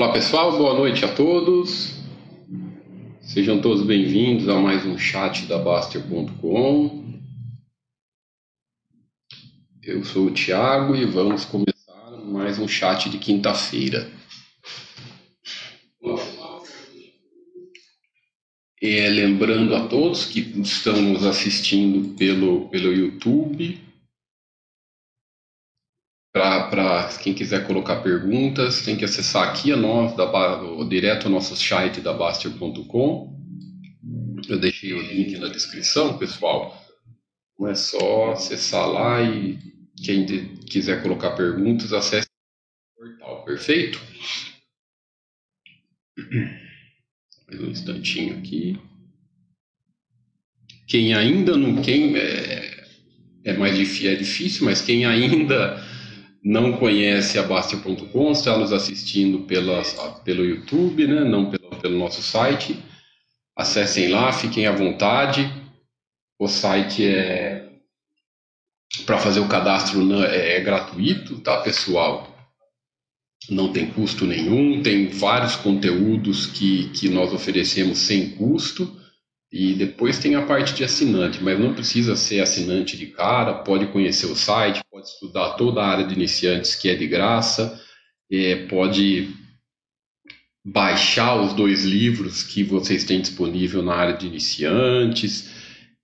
Olá pessoal, boa noite a todos. Sejam todos bem-vindos a mais um chat da Baster.com. Eu sou o Thiago e vamos começar mais um chat de quinta-feira. É, lembrando a todos que estão nos assistindo pelo, pelo YouTube, para quem quiser colocar perguntas, tem que acessar aqui a nós, da, direto ao nosso site da Baster.com. Eu deixei o link na descrição, pessoal. Não é só acessar lá e quem quiser colocar perguntas, acesse o portal, perfeito? Um instantinho aqui. Quem ainda não. Quem é, é mais difícil, é difícil, mas quem ainda não conhece a Bastia.com, está nos assistindo pela, pelo YouTube, né? não pelo, pelo nosso site. Acessem lá, fiquem à vontade. O site é para fazer o cadastro é, é gratuito, tá, pessoal? Não tem custo nenhum, tem vários conteúdos que, que nós oferecemos sem custo. E depois tem a parte de assinante, mas não precisa ser assinante de cara, pode conhecer o site, pode estudar toda a área de iniciantes que é de graça, é, pode baixar os dois livros que vocês têm disponível na área de iniciantes,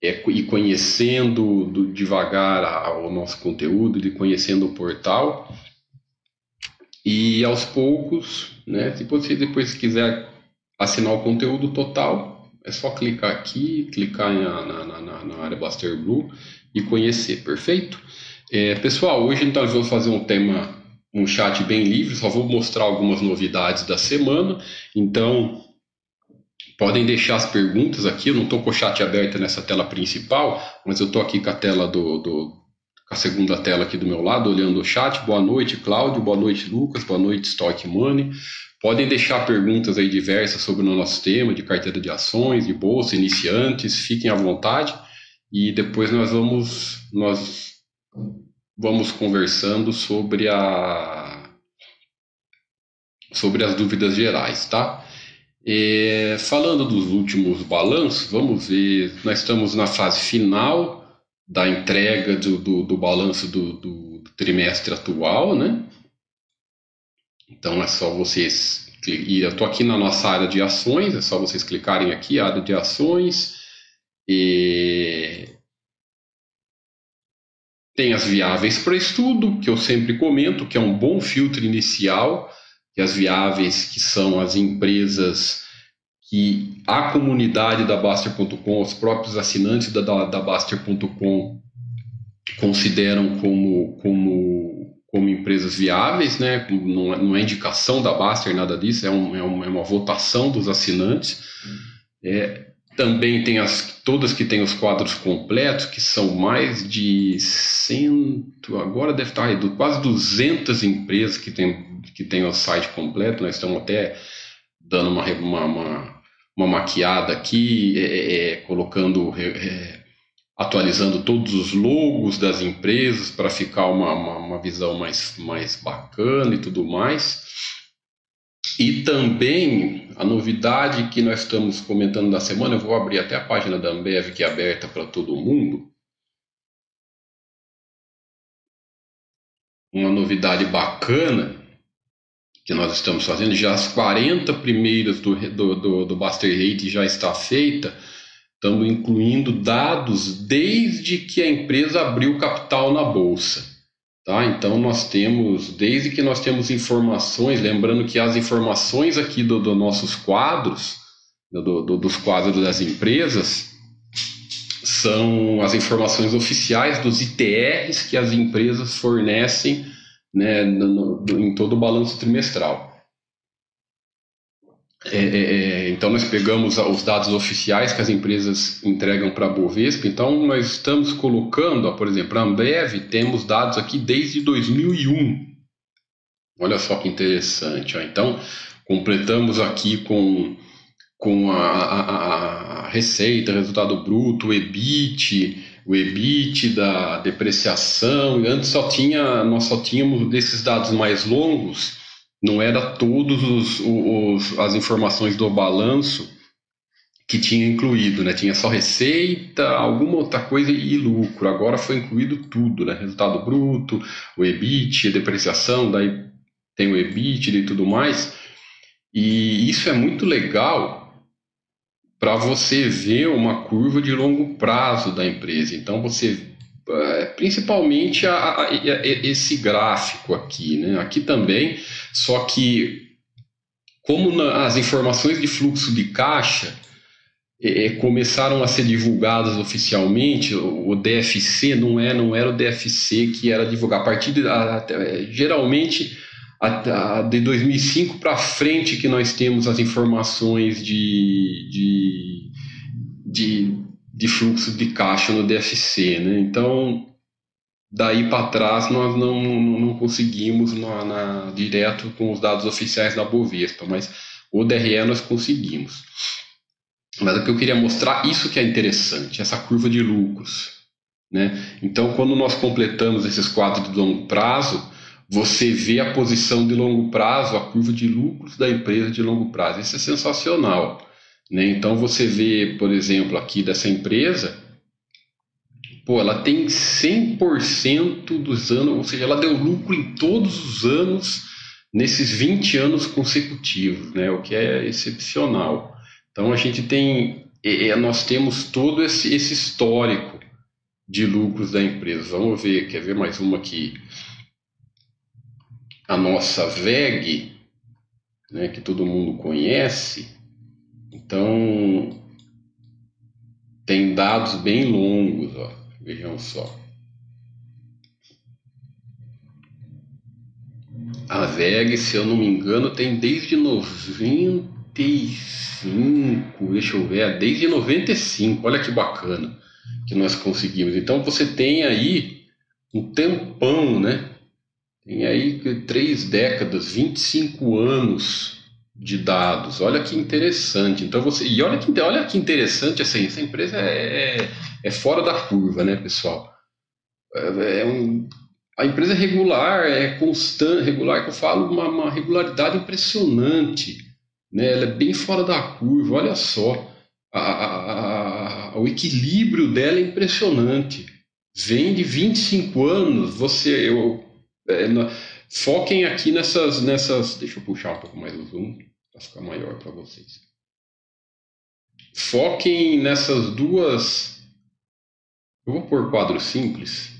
é, e conhecendo do, devagar a, o nosso conteúdo, e conhecendo o portal. E aos poucos, né, se você depois quiser assinar o conteúdo total, é só clicar aqui, clicar na, na, na, na área Blaster Blue e conhecer, perfeito? É, pessoal, hoje então nós vamos fazer um tema, um chat bem livre, só vou mostrar algumas novidades da semana, então podem deixar as perguntas aqui, eu não estou com o chat aberto nessa tela principal, mas eu estou aqui com a tela do, do, a segunda tela aqui do meu lado, olhando o chat. Boa noite, Cláudio, boa noite, Lucas, boa noite, Stock Money. Podem deixar perguntas aí diversas sobre o nosso tema de carteira de ações, de bolsa, iniciantes, fiquem à vontade e depois nós vamos nós vamos conversando sobre a sobre as dúvidas gerais, tá? É, falando dos últimos balanços, vamos ver, nós estamos na fase final da entrega do, do, do balanço do, do, trimestre atual, né? Então é só vocês. E eu estou aqui na nossa área de ações, é só vocês clicarem aqui, área de ações. E tem as viáveis para estudo, que eu sempre comento, que é um bom filtro inicial, que as viáveis que são as empresas que a comunidade da Baster.com, os próprios assinantes da, da, da Baster.com consideram como, como como empresas viáveis, né? não, é, não é indicação da Baster, nada disso, é, um, é, um, é uma votação dos assinantes. É, também tem as, todas que têm os quadros completos, que são mais de cento, agora deve estar aí, quase 200 empresas que têm que tem o site completo, nós estamos até dando uma, uma, uma, uma maquiada aqui, é, é, é colocando atualizando todos os logos das empresas para ficar uma, uma, uma, visão mais, mais bacana e tudo mais. E também a novidade que nós estamos comentando na semana, eu vou abrir até a página da Ambev que é aberta para todo mundo. Uma novidade bacana que nós estamos fazendo, já as 40 primeiras do, do, do, do Buster Rate já está feita Estamos incluindo dados desde que a empresa abriu capital na bolsa. Tá? Então nós temos, desde que nós temos informações, lembrando que as informações aqui dos do nossos quadros, do, do, dos quadros das empresas, são as informações oficiais dos ITRs que as empresas fornecem né, no, no, em todo o balanço trimestral. É, é, é, então nós pegamos os dados oficiais que as empresas entregam para a Bovespa, então nós estamos colocando, ó, por exemplo, a Ambev, temos dados aqui desde 2001. Olha só que interessante. Ó. Então completamos aqui com, com a, a, a receita, resultado bruto, o EBIT, o EBIT da depreciação. Antes só tinha, nós só tínhamos desses dados mais longos não era todos os, os, as informações do balanço que tinha incluído, né? Tinha só receita, alguma outra coisa e lucro. Agora foi incluído tudo, né? Resultado bruto, o EBIT, a depreciação, daí tem o EBIT e tudo mais. E isso é muito legal para você ver uma curva de longo prazo da empresa. Então você principalmente a, a, a, esse gráfico aqui, né? Aqui também, só que como na, as informações de fluxo de caixa é, começaram a ser divulgadas oficialmente, o, o, DFC não é, não era o DFC que era divulgado a partir de a, geralmente de 2005 para frente que nós temos as informações de, de, de, de fluxo de caixa no DFC, né? Então daí para trás nós não, não conseguimos na, na, direto com os dados oficiais da Bovespa, mas o DRE nós conseguimos. Mas o que eu queria mostrar, isso que é interessante, essa curva de lucros. Né? Então, quando nós completamos esses quadros de longo prazo, você vê a posição de longo prazo, a curva de lucros da empresa de longo prazo. Isso é sensacional. Né? Então, você vê, por exemplo, aqui dessa empresa, pô, ela tem 100% dos anos, ou seja, ela deu lucro em todos os anos nesses 20 anos consecutivos, né? o que é excepcional. Então a gente tem, é, nós temos todo esse, esse histórico de lucros da empresa. Vamos ver, quer ver mais uma aqui? A nossa VEG, né, que todo mundo conhece, então tem dados bem longos, ó, vejam só. A VEG, se eu não me engano, tem desde 90 95, deixa eu ver, desde 95, olha que bacana que nós conseguimos. Então você tem aí um tempão, né? Tem aí três décadas, 25 anos de dados. Olha que interessante. Então você e olha que olha que interessante assim, essa empresa é, é, é fora da curva, né, pessoal? É, é um, a empresa é regular, é constante, regular que eu falo uma, uma regularidade impressionante né? Ela é bem fora da curva, olha só. A, a, a, o equilíbrio dela é impressionante. Vem de 25 anos, você. Eu, é, foquem aqui nessas, nessas. Deixa eu puxar um pouco mais o zoom para ficar maior para vocês. Foquem nessas duas. Eu vou pôr quadro simples,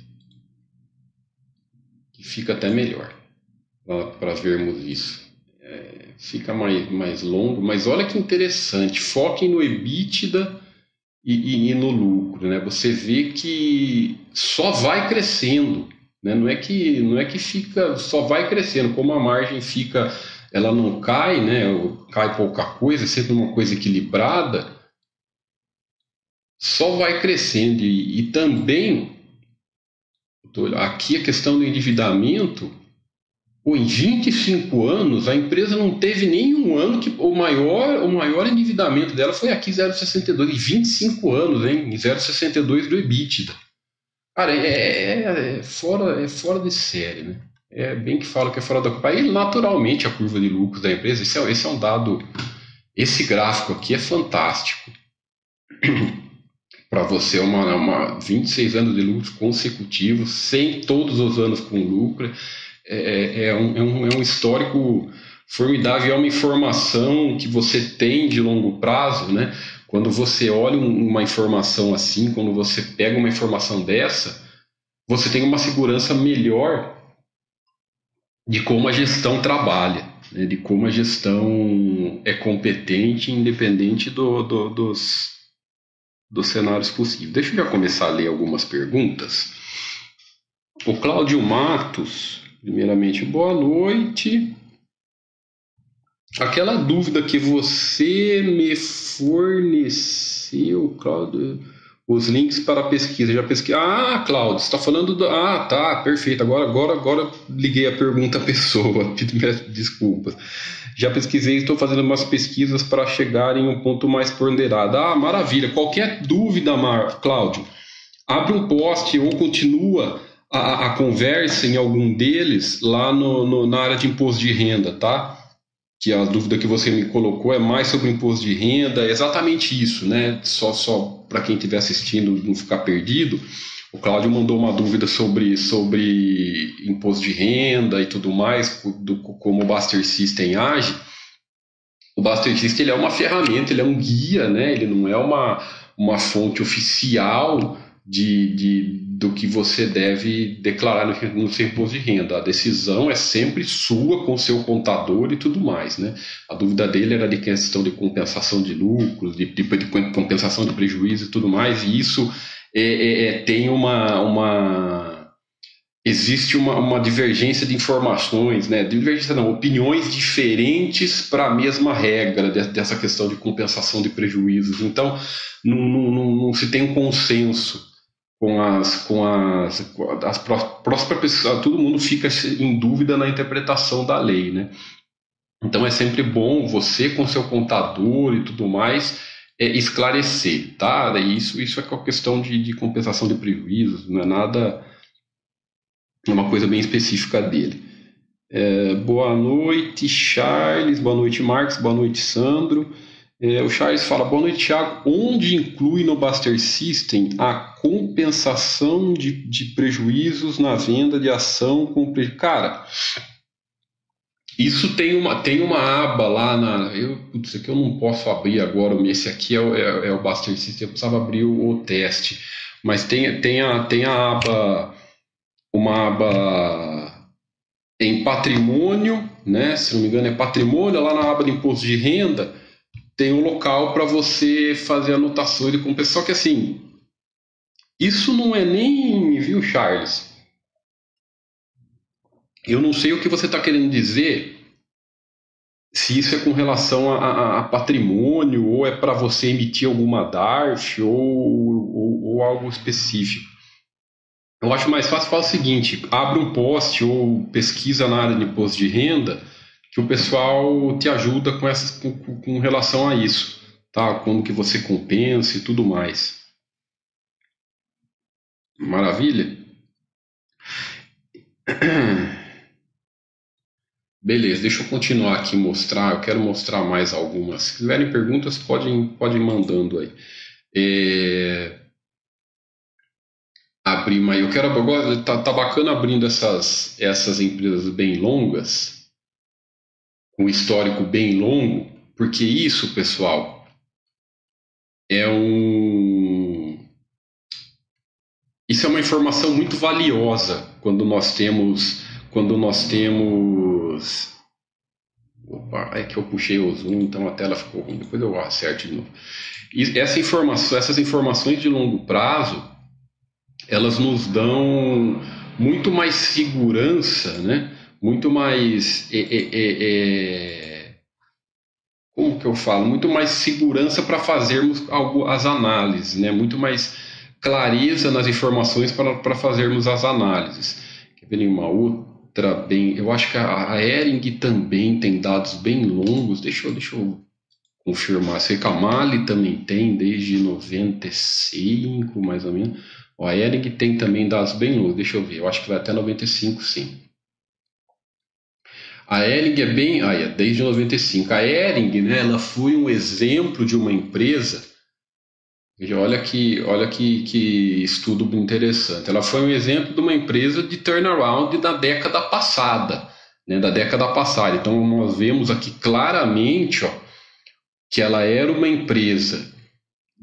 que fica até melhor para vermos isso fica mais, mais longo, mas olha que interessante, foquem no EBITDA e, e, e, no lucro, né? Você vê que só vai crescendo, né? Não é que não é que fica, só vai crescendo, como a margem fica, ela não cai, né? Cai pouca coisa, é sempre uma coisa equilibrada, só vai crescendo e, e também aqui a questão do endividamento em 25 anos, a empresa não teve nenhum ano que o maior, o maior endividamento dela foi aqui 0,62, em 25 anos, hein? Em 0,62 do EBITDA. Cara, é, é, é, fora, é fora de série, né? É bem que fala que é fora da curva. E naturalmente a curva de lucros da empresa, esse é, esse é um dado. Esse gráfico aqui é fantástico. Para você, é uma, uma 26 anos de lucros consecutivos, sem todos os anos com lucro é, é, é, um, é, um, é um histórico formidável, é uma informação que você tem de longo prazo, né? Quando você olha uma informação assim, quando você pega uma informação dessa, você tem uma segurança melhor de como a gestão trabalha, né? de como a gestão é competente, independente do, do, dos, dos cenários possíveis. Deixa eu já começar a ler algumas perguntas. O Cláudio Matos Primeiramente, boa noite. Aquela dúvida que você me forneceu, Cláudio, os links para a pesquisa. Já pesquisei. Ah, Cláudio, você está falando do. Ah, tá, perfeito. Agora, agora, agora liguei a pergunta à pessoa. Desculpas. Já pesquisei, estou fazendo umas pesquisas para chegar em um ponto mais ponderado. Ah, maravilha. Qualquer dúvida, Mar... Cláudio, abre um post ou continua a, a conversa em algum deles lá no, no, na área de imposto de renda, tá? Que a dúvida que você me colocou é mais sobre o imposto de renda, é exatamente isso, né? Só, só para quem estiver assistindo não ficar perdido. O Cláudio mandou uma dúvida sobre, sobre imposto de renda e tudo mais, do, como o Buster System age. O Buster System ele é uma ferramenta, ele é um guia, né? ele não é uma, uma fonte oficial de, de, do que você deve declarar no, seu imposto de renda. A decisão é sempre sua com o seu contador e tudo mais. Né? A dúvida dele era de questão de compensação de lucros, de, de, de compensação de prejuízo e tudo mais, e isso é, é, é, tem uma, uma existe uma, uma, divergência de informações, né? Divergência não, opiniões diferentes para a mesma regra dessa questão de compensação de prejuízos. Então, não, não, não se tem um consenso com as com as, as próximas pessoas, todo mundo fica em dúvida na interpretação da lei, né? Então é sempre bom você com seu contador e tudo mais é, esclarecer, tá? Isso, isso é questão de, de compensação de prejuízos, não é nada, é uma coisa bem específica dele. É, boa noite, Charles, boa noite, Marcos, boa noite, Sandro. É, o Charles fala, boa noite, Thiago. Onde inclui no Buster System a compensação de, de prejuízos na venda de ação com? Cara, isso tem uma, tem uma aba lá na. Eu, putz, aqui eu não posso abrir agora. Esse aqui é, é, é o Buster System. Eu precisava abrir o, o, teste. Mas tem, tem, a, tem a aba. Uma aba em patrimônio, né? Se não me engano, é patrimônio. Lá na aba de imposto de renda, tem um local para você fazer anotações de compensação. Só que assim. Isso não é nem. Viu, Charles? Eu não sei o que você está querendo dizer, se isso é com relação a, a, a patrimônio, ou é para você emitir alguma DARF, ou, ou, ou, algo específico. Eu acho mais fácil fazer o seguinte: abre um post ou pesquisa na área de imposto de renda, que o pessoal te ajuda com, essas, com, com relação a isso, tá? Como que você compensa e tudo mais. Maravilha? Beleza, deixa eu continuar aqui mostrar. Eu quero mostrar mais algumas. Se tiverem perguntas, podem, podem mandando aí. É... Abrir mais. Eu quero agora. Tá, tá bacana abrindo essas, essas empresas bem longas, com histórico bem longo, porque isso, pessoal, é um. Isso é uma informação muito valiosa quando nós temos quando nós temos. Opa, é que eu puxei o zoom, então a tela ficou ruim. Depois eu acerto de novo. E essa informação, essas informações de longo prazo, elas nos dão muito mais segurança, né? Muito mais. É, é, é, é como que eu falo? Muito mais segurança para fazermos algo, as análises, né? muito mais clareza nas informações para, fazermos as análises. Quer ver uma outra? bem. Eu acho que a, a Ering também tem dados bem longos. Deixa eu, deixa eu confirmar. Sei que a Mali também tem desde 95, mais ou menos. a Ering tem também dados bem longos. Deixa eu ver. Eu acho que vai até 95, sim. A Ering é bem. É desde 95. A Ering, né, ela foi um exemplo de uma empresa Veja, olha que, olha que, que estudo interessante. Ela foi um exemplo de uma empresa de turnaround da década passada, né, da década passada. Então nós vemos aqui claramente ó, que ela era uma empresa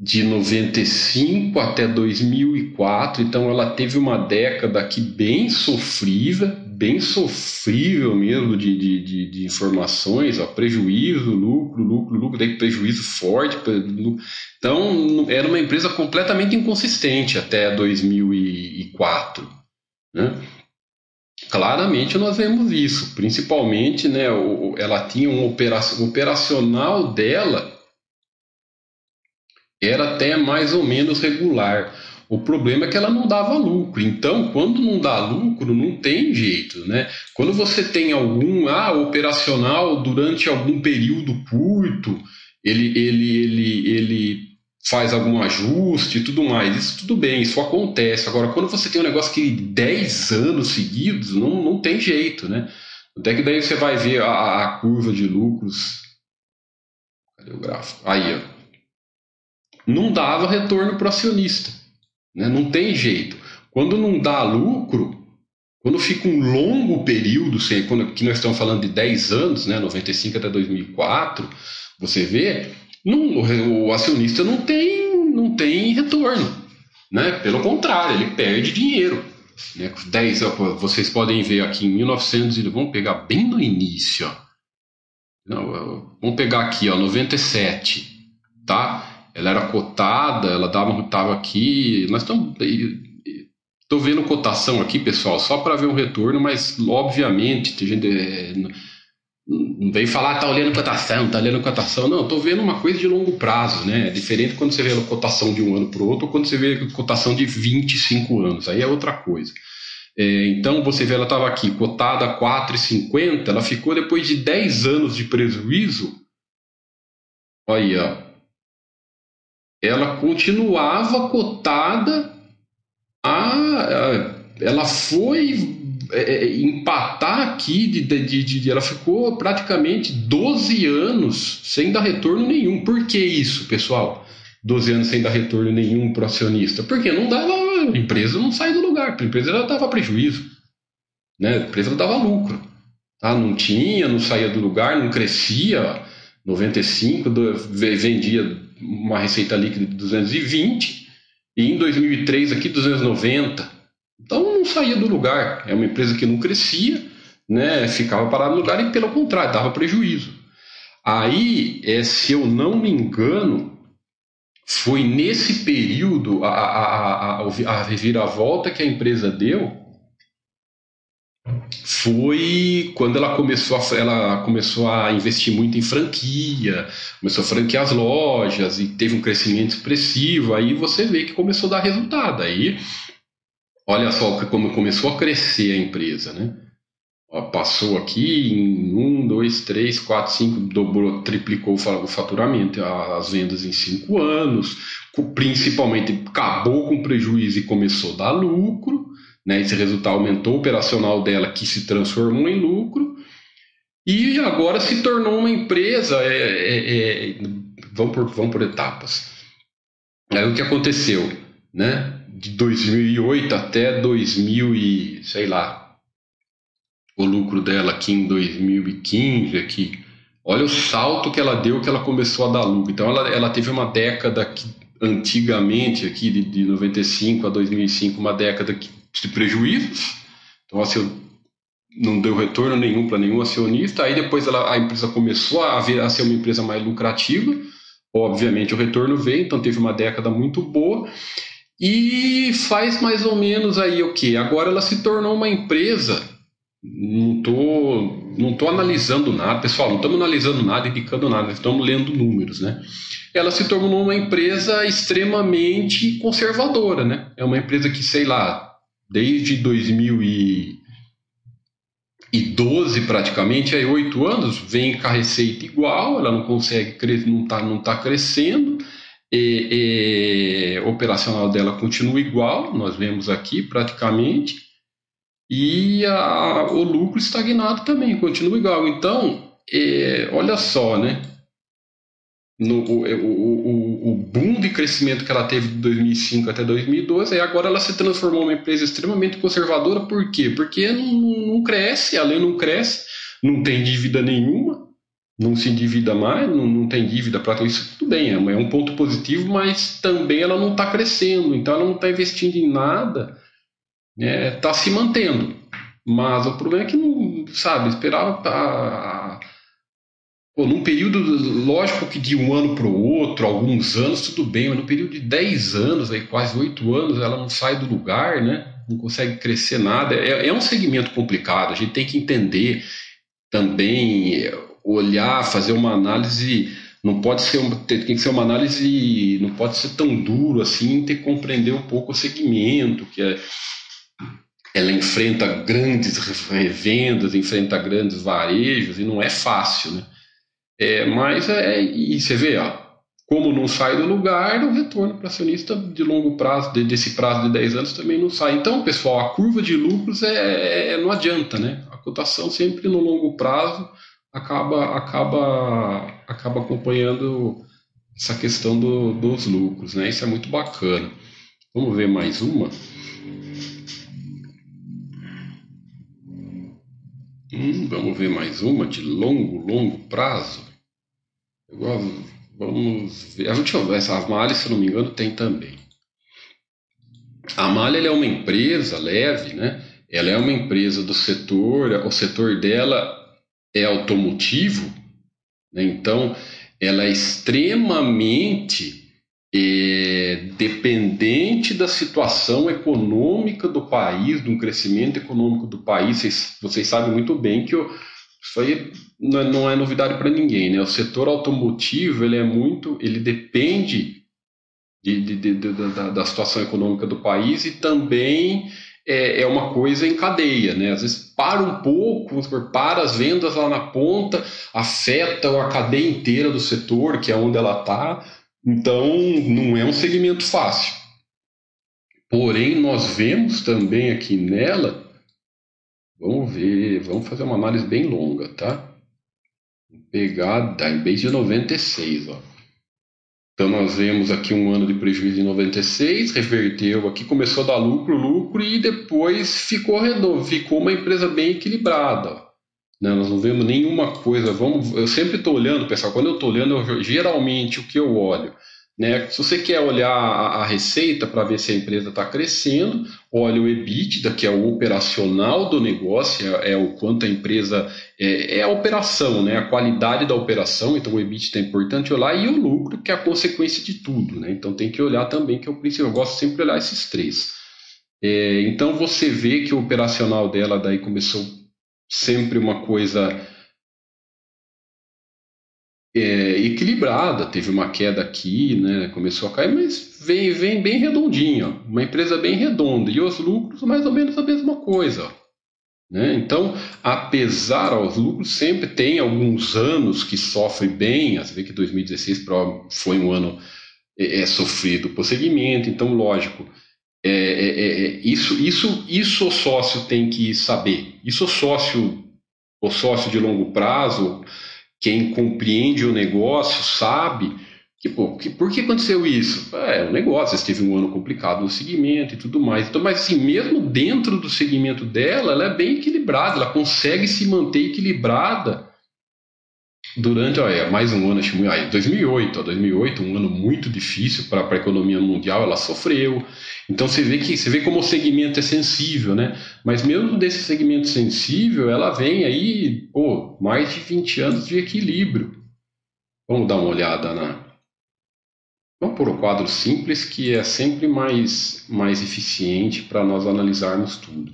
de 95 até 2004, então ela teve uma década aqui bem sofrida, bem sofrível mesmo de, de, de, de informações, ó, prejuízo, lucro, lucro, lucro, daí prejuízo forte. Então era uma empresa completamente inconsistente até 2004. Né? Claramente nós vemos isso, principalmente né, ela tinha um operacional dela era até mais ou menos regular. O problema é que ela não dava lucro. Então, quando não dá lucro, não tem jeito, né? Quando você tem algum ah, operacional durante algum período curto, ele, ele, ele, ele faz algum ajuste e tudo mais. Isso tudo bem, isso acontece. Agora, quando você tem um negócio que 10 anos seguidos, não, não tem jeito, né? Até que daí você vai ver a, a curva de lucros. Cadê o gráfico? Aí, ó. Não dava retorno para o acionista. Né? Não tem jeito. Quando não dá lucro, quando fica um longo período, quando aqui nós estamos falando de 10 anos, né, 95 até 2004, você vê, não, o acionista não tem, não tem retorno. Né? Pelo contrário, ele perde dinheiro. Né? 10, vocês podem ver aqui em 1900, vamos pegar bem no início. Ó. Não, vamos pegar aqui, ó, 97, tá? Ela era cotada, ela dava, tava aqui. Nós estamos Estou vendo cotação aqui, pessoal, só para ver o retorno, mas obviamente tem gente. É, não vem falar, tá olhando cotação, tá olhando cotação. Não, estou vendo uma coisa de longo prazo, né? É diferente quando você vê a cotação de um ano para o outro ou quando você vê a cotação de 25 anos. Aí é outra coisa. É, então você vê, ela estava aqui, cotada a 4,50, ela ficou depois de 10 anos de prejuízo. Olha, ela continuava cotada a, ela foi é, é, empatar aqui, de, de, de, ela ficou praticamente 12 anos sem dar retorno nenhum. Por que isso, pessoal? 12 anos sem dar retorno nenhum para o acionista? Porque não dava, a empresa não sai do lugar, a empresa ela dava prejuízo, né? a empresa dava lucro. Tá? Não tinha, não saía do lugar, não crescia. 95 vendia uma receita líquida de 220 e em 2003 aqui 290. Então não saía do lugar. É uma empresa que não crescia, né? Ficava parada no lugar e pelo contrário dava prejuízo. Aí, é, se eu não me engano, foi nesse período a, a, a, a reviravolta que a empresa deu foi quando ela começou a, ela começou a investir muito em franquia, começou a franquear as lojas e teve um crescimento expressivo. Aí você vê que começou a dar resultado. Aí, olha só como começou a crescer a empresa, né? Passou aqui em um, dois, três, quatro, cinco, dobrou, triplicou o faturamento, as vendas em cinco anos, principalmente acabou com prejuízo e começou a dar lucro né? Esse resultado aumentou o operacional dela, que se transformou em lucro, e agora se tornou uma empresa. É, é, é, vamos, por, vamos por etapas. Aí o que aconteceu? Né? De 2008 até 2000 e sei lá, o lucro dela aqui em 2015 aqui. Olha o salto que ela deu que ela começou a dar lucro. Então ela, ela teve uma década que antigamente aqui de, de 95 a 2005, uma década que de prejuízos, então assim, não deu retorno nenhum para nenhum acionista. Aí depois ela, a empresa começou a, vir, a ser uma empresa mais lucrativa, obviamente o retorno veio, então teve uma década muito boa. E faz mais ou menos aí o que? Agora ela se tornou uma empresa. Não tô, não tô analisando nada, pessoal, não estamos analisando nada, indicando nada, estamos lendo números, né? Ela se tornou uma empresa extremamente conservadora, né? É uma empresa que, sei lá, desde 2012 praticamente, aí oito anos, vem com a receita igual, ela não consegue crescer, não está não tá crescendo, e, e, operacional dela continua igual, nós vemos aqui praticamente, e a, o lucro estagnado também continua igual. Então, é, olha só, né? No, o, o, o, boom de crescimento que ela teve de 2005 até 2012, e agora ela se transformou numa empresa extremamente conservadora, por quê? Porque não, não cresce, a lei não cresce, não tem dívida nenhuma, não se endivida mais, não, não tem dívida para isso, tudo bem, é, é um ponto positivo, mas também ela não está crescendo, então ela não está investindo em nada, está né, tá se mantendo. Mas o problema é que não, sabe, esperava a, Pô, num período, lógico que de um ano para o outro, alguns anos, tudo bem, mas no período de 10 anos, aí, quase 8 anos, ela não sai do lugar, né? não consegue crescer nada. É, é um segmento complicado, a gente tem que entender também, olhar, fazer uma análise. Não pode ser uma, tem que ser uma análise, não pode ser tão duro assim, ter que compreender um pouco o segmento, que é, ela enfrenta grandes revendas, enfrenta grandes varejos, e não é fácil, né? É, mas é, e você vê, ó, como não sai do lugar, o retorno para acionista de longo prazo, de, desse prazo de 10 anos, também não sai. Então, pessoal, a curva de lucros é, é, não adianta, né? A cotação sempre no longo prazo acaba, acaba, acaba acompanhando essa questão do, dos lucros, né? Isso é muito bacana. Vamos ver mais uma. Hum, vamos ver mais uma de longo, longo prazo. Vamos ver. Eu ver, essa se não me engano, tem também. A Malha é uma empresa leve, né? Ela é uma empresa do setor, o setor dela é automotivo, né? então ela é extremamente é, dependente da situação econômica do país, do crescimento econômico do país. Vocês, vocês sabem muito bem que isso aí não é, não é novidade para ninguém, né? O setor automotivo ele é muito, ele depende de, de, de, da, da situação econômica do país e também é, é, uma coisa em cadeia, né? Às vezes para um pouco, para as vendas lá na ponta, afeta a cadeia inteira do setor, que é onde ela está. Então, não é um segmento fácil. Porém, nós vemos também aqui nela, vamos ver, vamos fazer uma análise bem longa, tá? Pegar, em vez de 96, ó. Então nós vemos aqui um ano de prejuízo em 96, reverteu aqui, começou a dar lucro, lucro e depois ficou redondo, ficou uma empresa bem equilibrada. Né? Nós não vemos nenhuma coisa. Vamos, eu sempre estou olhando, pessoal. Quando eu estou olhando, eu, geralmente o que eu olho né? Se você quer olhar a, a receita para ver se a empresa está crescendo, olha o EBITDA, que é o operacional do negócio, é, é o quanto a empresa é, é, a operação, né? a qualidade da operação, então o EBITDA é importante olhar, e o lucro, que é a consequência de tudo. Né? Então tem que olhar também, que é o principal. Eu gosto sempre de olhar esses três. É, então você vê que o operacional dela daí começou sempre uma coisa é, equilibrada, teve uma queda aqui, né, começou a cair, mas vem, vem bem redondinha, uma empresa bem redonda, e os lucros mais ou menos a mesma coisa. Né? Então, apesar aos lucros, sempre tem alguns anos que sofre bem, você vê que 2016 foi um ano é, é sofrido por segmento, então, lógico, é, é, é, é, isso, isso, isso o sócio tem que saber, isso o sócio, o sócio de longo prazo, quem compreende o negócio sabe que, pô, que, por que aconteceu isso? É, um negócio, teve um ano complicado no segmento e tudo mais. Então, mas assim, mesmo dentro do segmento dela, ela é bem equilibrada, ela consegue se manter equilibrada durante, olha, mais um ano, acho, aí, 2008, ó, 2008, um ano muito difícil para a economia mundial, ela sofreu. Então você vê que você vê como o segmento é sensível, né? Mas mesmo desse segmento sensível, ela vem aí, pô, mais de 20 anos de equilíbrio. Vamos dar uma olhada na Vamos por um quadro simples que é sempre mais mais eficiente para nós analisarmos tudo.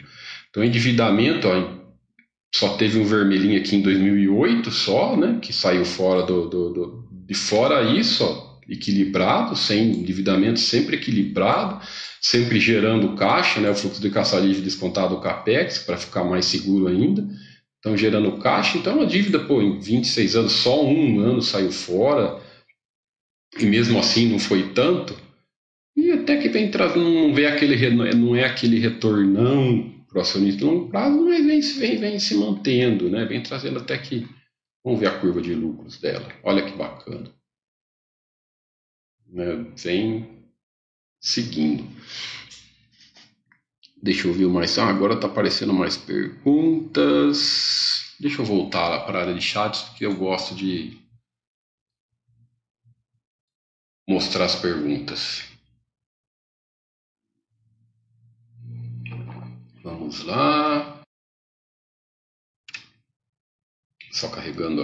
Então, endividamento, ó, só teve um vermelhinho aqui em 2008 só, né, que saiu fora do, do, do de fora isso, ó, equilibrado, sem endividamento sempre equilibrado, sempre gerando caixa, né, o fluxo de caixa livre descontado o capex para ficar mais seguro ainda. Então gerando caixa, então a dívida, pô, em 26 anos só um ano saiu fora e mesmo assim não foi tanto. E até que vem não vê aquele não é aquele retornão para o acionista de longo prazo, mas vem, vem, vem se mantendo, né? vem trazendo até que. Vamos ver a curva de lucros dela. Olha que bacana. Né? Vem seguindo. Deixa eu ver mais. Ah, agora está aparecendo mais perguntas. Deixa eu voltar para a área de chats, porque eu gosto de mostrar as perguntas. Vamos lá. Só carregando.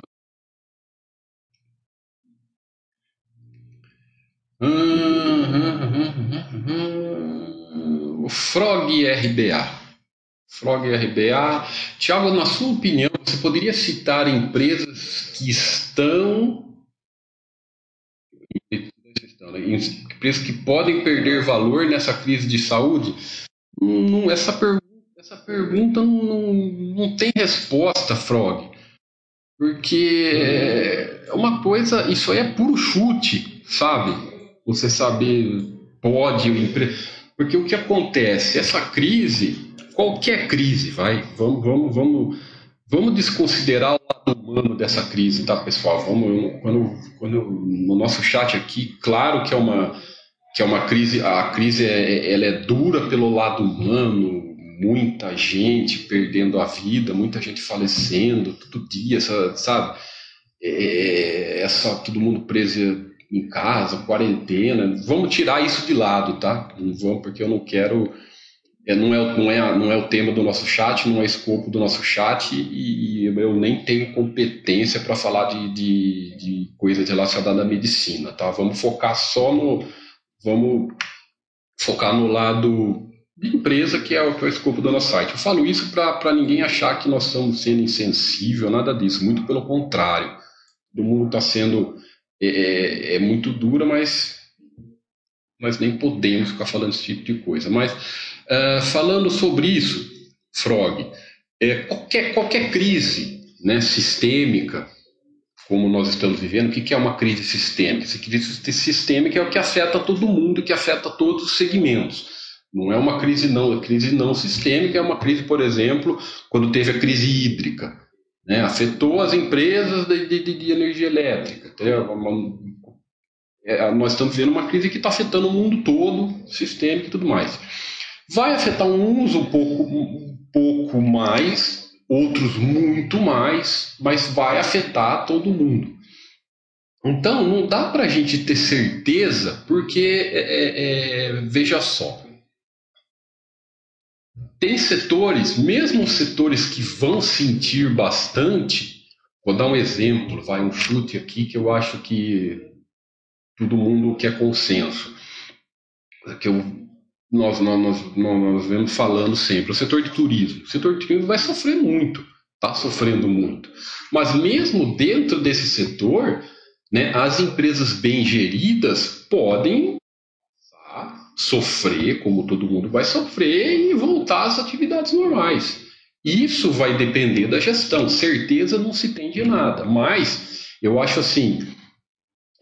O Frog RBA. Frog RBA. Tiago, na sua opinião, você poderia citar empresas que estão. Empresas que podem perder valor nessa crise de saúde? Essa pergunta essa pergunta não, não, não tem resposta, Frog. Porque é uma coisa, isso aí é puro chute. sabe? Você saber pode. Porque o que acontece? Essa crise, qualquer crise, vai, vamos, vamos, vamos, vamos desconsiderar o lado humano dessa crise, tá, pessoal? Vamos, quando, quando no nosso chat aqui, claro que é uma que é uma crise, a crise é, ela é dura pelo lado humano, muita gente perdendo a vida, muita gente falecendo todo dia, sabe? É, essa todo mundo preso em casa, quarentena. Vamos tirar isso de lado, tá? Não vamos, porque eu não quero. É, não, é, não, é, não é o tema do nosso chat, não é escopo do nosso chat e, e eu nem tenho competência para falar de, de, de à medicina, tá? Vamos focar só no. Vamos focar no lado de empresa, que é o, que é o escopo do nosso site. Eu falo isso para ninguém achar que nós estamos sendo insensível, nada disso, muito pelo contrário. O mundo está sendo é, é, é, muito dura, mas nós nem podemos ficar falando esse tipo de coisa. Mas uh, falando sobre isso, Frog, é, qualquer, qualquer crise né, sistêmica, como nós estamos vivendo, o que é uma crise sistêmica? Essa crise sistêmica é o que afeta todo mundo, que afeta todos os segmentos. Não é uma crise não, a crise não sistêmica é uma crise, por exemplo, quando teve a crise hídrica né? afetou as empresas de, de, de energia elétrica. É, nós estamos vendo uma crise que está afetando o mundo todo, sistêmico e tudo mais. Vai afetar uns um pouco, um pouco mais, outros muito mais, mas vai afetar todo mundo. Então, não dá para a gente ter certeza, porque, é, é, é veja só, tem setores, mesmo setores que vão sentir bastante, vou dar um exemplo, vai um chute aqui que eu acho que todo mundo quer consenso, que eu, nós, nós, nós, nós vemos falando sempre, o setor de turismo. O setor de turismo vai sofrer muito, está sofrendo muito. Mas mesmo dentro desse setor, né, as empresas bem geridas podem sofrer, como todo mundo vai sofrer, e voltar às atividades normais. Isso vai depender da gestão. Certeza não se tem de nada, mas eu acho assim.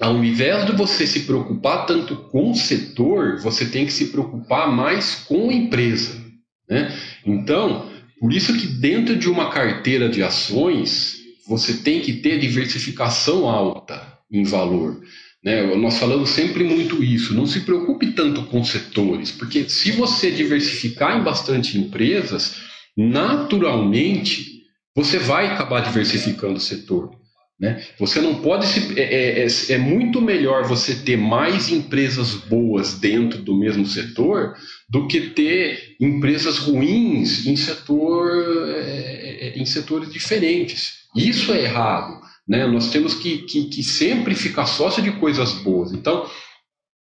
Ao invés de você se preocupar tanto com o setor, você tem que se preocupar mais com a empresa. Né? Então, por isso que dentro de uma carteira de ações, você tem que ter diversificação alta em valor. Né? Nós falamos sempre muito isso. Não se preocupe tanto com setores, porque se você diversificar em bastante empresas, naturalmente você vai acabar diversificando o setor. Né? Você não pode se. É, é, é, é, muito melhor você ter mais empresas boas dentro do mesmo setor do que ter empresas ruins em, setor, é, é em setores diferentes. Isso é errado. Né? Nós temos que, que, que sempre ficar sócio de coisas boas. Então,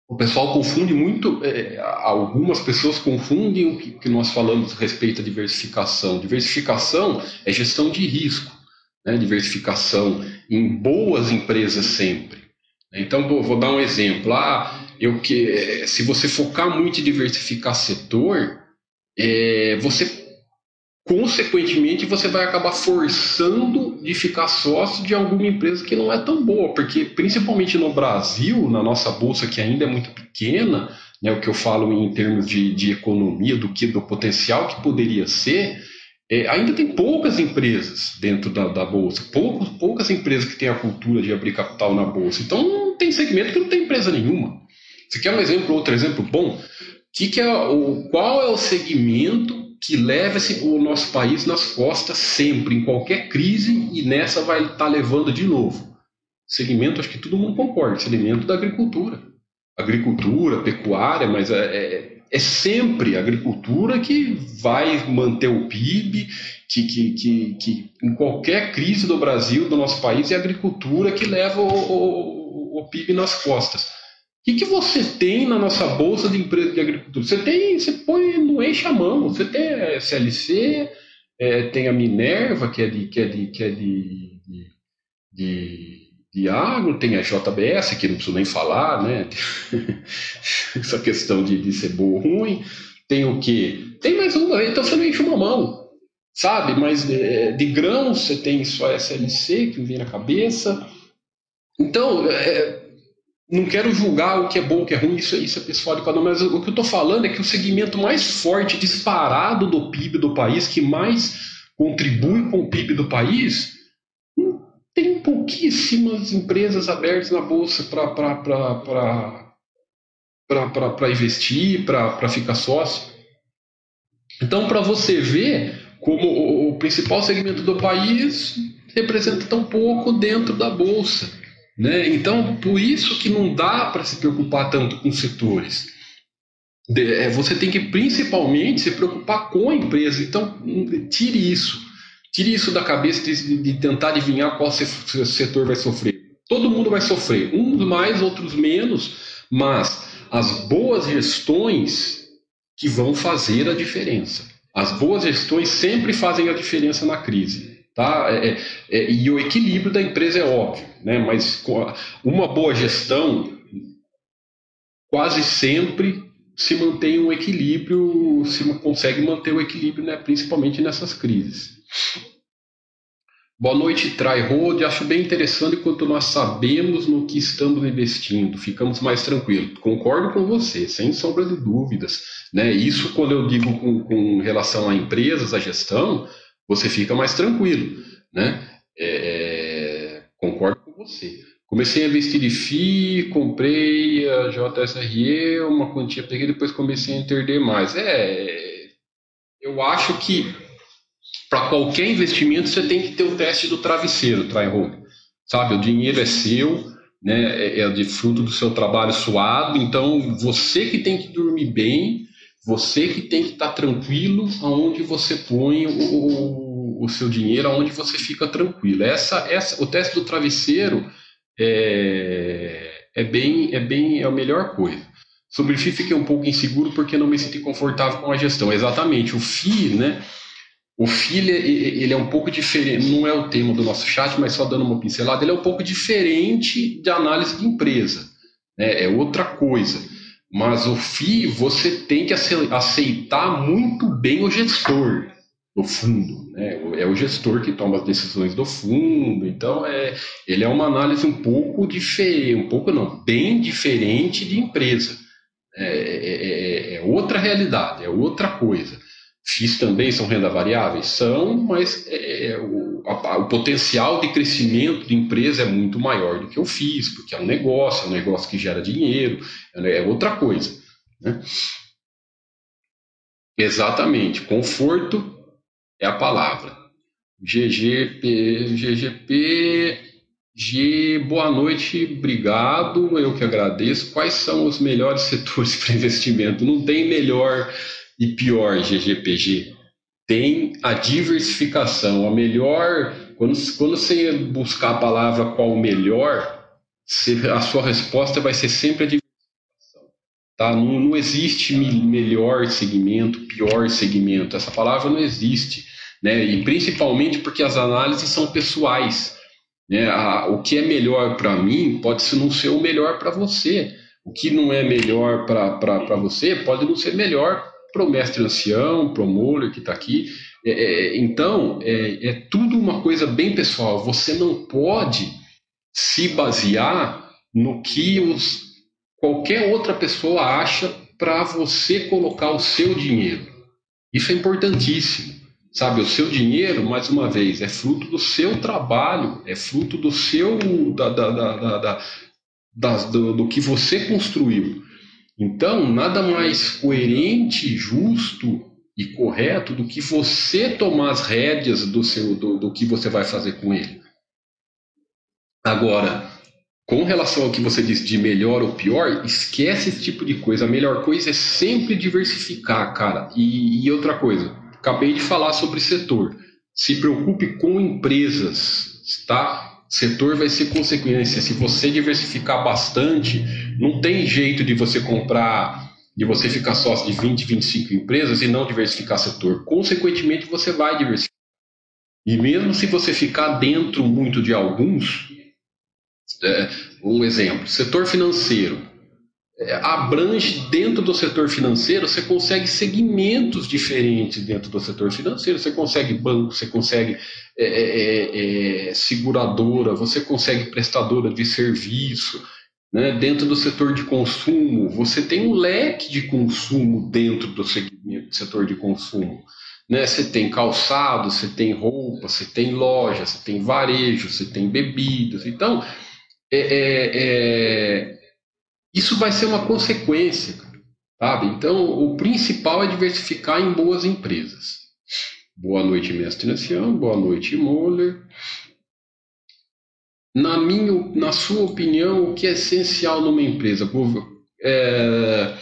o pessoal confunde muito, é, algumas pessoas confundem o que, que, nós falamos a respeito à diversificação. Diversificação é gestão de risco, né? diversificação em boas empresas sempre. Então, vou, dar um exemplo. Ah, eu que, se você focar muito em diversificar setor, é, você consequentemente você vai acabar forçando de ficar sócio de alguma empresa que não é tão boa, porque principalmente no Brasil, na nossa bolsa que ainda é muito pequena, né, o que eu falo em termos de, de economia, do que do potencial que poderia ser, é, ainda tem poucas empresas dentro da, da bolsa, poucos, poucas empresas que têm a cultura de abrir capital na bolsa. Então tem segmento que não tem empresa nenhuma. Você quer um exemplo, outro exemplo bom? Que que é o, qual é o segmento que leva o nosso país nas costas sempre, em qualquer crise, e nessa vai estar tá levando de novo. Segmento, acho que todo mundo concorda, segmento da agricultura. Agricultura, pecuária, mas é, é, é sempre a agricultura que vai manter o PIB, que, que, que, que, em qualquer crise do Brasil, do nosso país, é a agricultura que leva o, o, o PIB nas costas que, que você tem na nossa bolsa de empresa de agricultura? Você tem, você põe no eixo a mão. Você tem a SLC, é, tem a Minerva, que é de, que é de, que é de, de, de, de agro, tem a JBS, que não preciso nem falar, né? Essa questão de, de ser boa ou ruim. Tem o quê? Tem mais uma, então você não enche uma mão, sabe? Mas de, é, de grãos você tem só a SLC, que vem na cabeça. Então, é, não quero julgar o que é bom, o que é ruim, isso, isso é pessoal de cada um, mas o que eu estou falando é que o segmento mais forte, disparado do PIB do país, que mais contribui com o PIB do país, tem pouquíssimas empresas abertas na bolsa para investir, para ficar sócio. Então, para você ver como o, o principal segmento do país representa tão pouco dentro da bolsa. Né? Então, por isso que não dá para se preocupar tanto com setores. É, você tem que principalmente se preocupar com a empresa. Então, tire isso. Tire isso da cabeça de, de tentar adivinhar qual setor vai sofrer. Todo mundo vai sofrer, uns mais, outros menos, mas as boas gestões que vão fazer a diferença. As boas gestões sempre fazem a diferença na crise. Tá? É, é, é, e o equilíbrio da empresa é óbvio, né? mas uma boa gestão quase sempre se mantém um equilíbrio, se consegue manter o equilíbrio, né? principalmente nessas crises. Boa noite, Tryhold. Acho bem interessante quanto nós sabemos no que estamos investindo, ficamos mais tranquilos. Concordo com você, sem sombra de dúvidas. Né? Isso, quando eu digo com, com relação a empresas, a gestão, você fica mais tranquilo, né? É, é concordo com você. Comecei a investir de FI, comprei a JSRE, uma quantia peguei, depois comecei a entender mais. É, eu acho que para qualquer investimento você tem que ter o teste do travesseiro, try hold. Sabe, o dinheiro é seu, né? É, é de fruto do seu trabalho suado, então você que tem que dormir bem você que tem que estar tá tranquilo aonde você põe o, o, seu dinheiro, aonde você fica tranquilo. Essa, essa, o teste do travesseiro é, é bem, é bem, é a melhor coisa. Sobre o FII fiquei um pouco inseguro porque não me senti confortável com a gestão. Exatamente, o FII, né? O FII ele é um pouco diferente, não é o tema do nosso chat, mas só dando uma pincelada, ele é um pouco diferente de análise de empresa. Né? É outra coisa. Mas o FII, você tem que aceitar muito bem o gestor do fundo. Né? É o gestor que toma as decisões do fundo. Então, é, ele é uma análise um pouco diferente, um pouco não, bem diferente de empresa. É, é, é, é outra realidade, é outra coisa. FIIs também são renda variáveis? São, mas é, é, o, a, o, potencial de crescimento de empresa é muito maior do que o FIIs, porque é um negócio, é um negócio que gera dinheiro, é, é outra coisa. Né? Exatamente, conforto é a palavra. GGP, GGP, G, boa noite, obrigado, eu que agradeço. Quais são os melhores setores para investimento? Não tem melhor e pior GGPG. Tem a diversificação. A melhor, quando, quando você buscar a palavra qual melhor, a sua resposta vai ser sempre a diversificação. Tá? Não, não existe melhor segmento, pior segmento. Essa palavra não existe. Né? E principalmente porque as análises são pessoais. Né? A, o que é melhor para mim pode não ser o melhor para você. O que não é melhor para você pode não ser melhor para o mestre ancião, para o Moller que está aqui. É, é, então, é, é tudo uma coisa bem pessoal. Você não pode se basear no que os, qualquer outra pessoa acha para você colocar o seu dinheiro. Isso é importantíssimo. Sabe, o seu dinheiro, mais uma vez, é fruto do seu trabalho, é fruto do seu da, da, da, da do, do que você construiu. Então, nada mais coerente, justo e correto do que você tomar as rédeas do, seu, do, do que você vai fazer com ele. Agora, com relação ao que você disse de melhor ou pior, esquece esse tipo de coisa. A melhor coisa é sempre diversificar, cara. E, e outra coisa, acabei de falar sobre setor. Se preocupe com empresas, tá? Setor vai ser consequência. Se você diversificar bastante, não tem jeito de você comprar, de você ficar sócio de 20, 25 empresas e não diversificar setor. Consequentemente, você vai diversificar. E mesmo se você ficar dentro muito de alguns, é, um exemplo, setor financeiro. Abrange dentro do setor financeiro, você consegue segmentos diferentes dentro do setor financeiro. Você consegue banco, você consegue é, é, é, é seguradora, você consegue prestadora de serviço. Né? Dentro do setor de consumo, você tem um leque de consumo dentro do segmento, setor de consumo. Né? Você tem calçado, você tem roupa, você tem loja, você tem varejo, você tem bebidas. Então, é, é, é, isso vai ser uma consequência, sabe? Então, o principal é diversificar em boas empresas. Boa noite, mestre Nancião. Boa noite, Moller. Na minha, na sua opinião, o que é essencial numa empresa? É,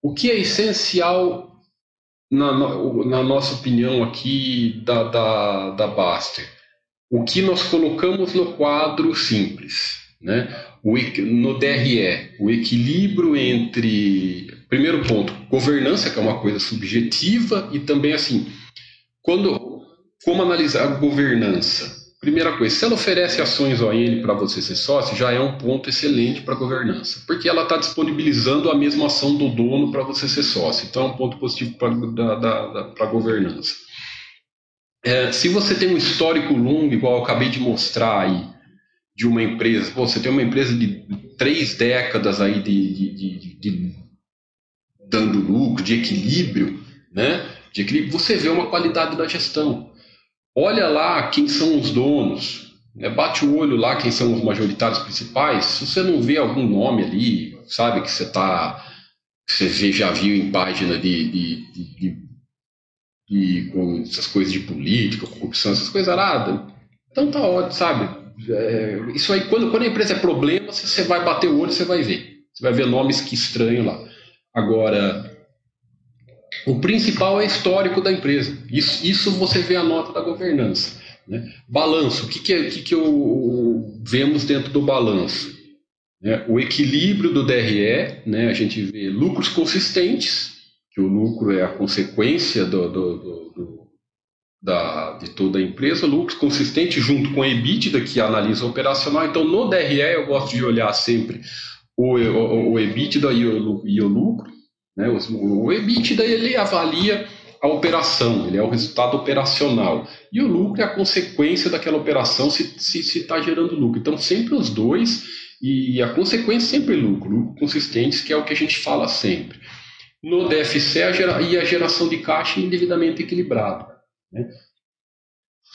o que é essencial na, na, nossa opinião aqui da, da, da Baster? O que nós colocamos no quadro simples, né? O, no DRE, o equilíbrio entre, primeiro ponto, governança, que é uma coisa subjetiva, e também assim, quando, como analisar a governança? Primeira coisa, se ela oferece ações ON para você ser sócio, já é um ponto excelente para governança, porque ela está disponibilizando a mesma ação do dono para você ser sócio. Então é um ponto positivo para governança. É, se você tem um histórico longo, igual eu acabei de mostrar aí, de uma empresa, pô, você tem uma empresa de três décadas aí de, de, de, de dando lucro, de equilíbrio, né? De equilíbrio, você vê uma qualidade da gestão. Olha lá quem são os donos, né? bate o olho lá quem são os majoritários principais. Se você não vê algum nome ali, sabe que você tá, você já viu em página de, de, de, de, de essas coisas de política, corrupção, essas coisas aradas. Então tá ótimo, sabe? É, isso aí, quando, quando a empresa é problema, você vai bater o olho, você vai ver. Você vai ver nomes que estranho lá. Agora, o principal é histórico da empresa. Isso, isso você vê a nota da governança. Né? Balanço. O que, que, é, que, que eu, vemos dentro do balanço? É, o equilíbrio do DRE, né? a gente vê lucros consistentes, que o lucro é a consequência do, do, do, do da, de toda a empresa, lucros consistentes junto com a EBITDA, que analisa o operacional. Então, no DRE, eu gosto de olhar sempre o, o, o EBITDA e o, e o lucro. Né? O, o EBITDA ele avalia a operação, ele é o resultado operacional. E o lucro é a consequência daquela operação se está se, se tá gerando lucro. Então, sempre os dois, e a consequência sempre é lucro, lucro consistentes, que é o que a gente fala sempre. No DFC, a gera, e a geração de caixa indevidamente equilibrado. Né?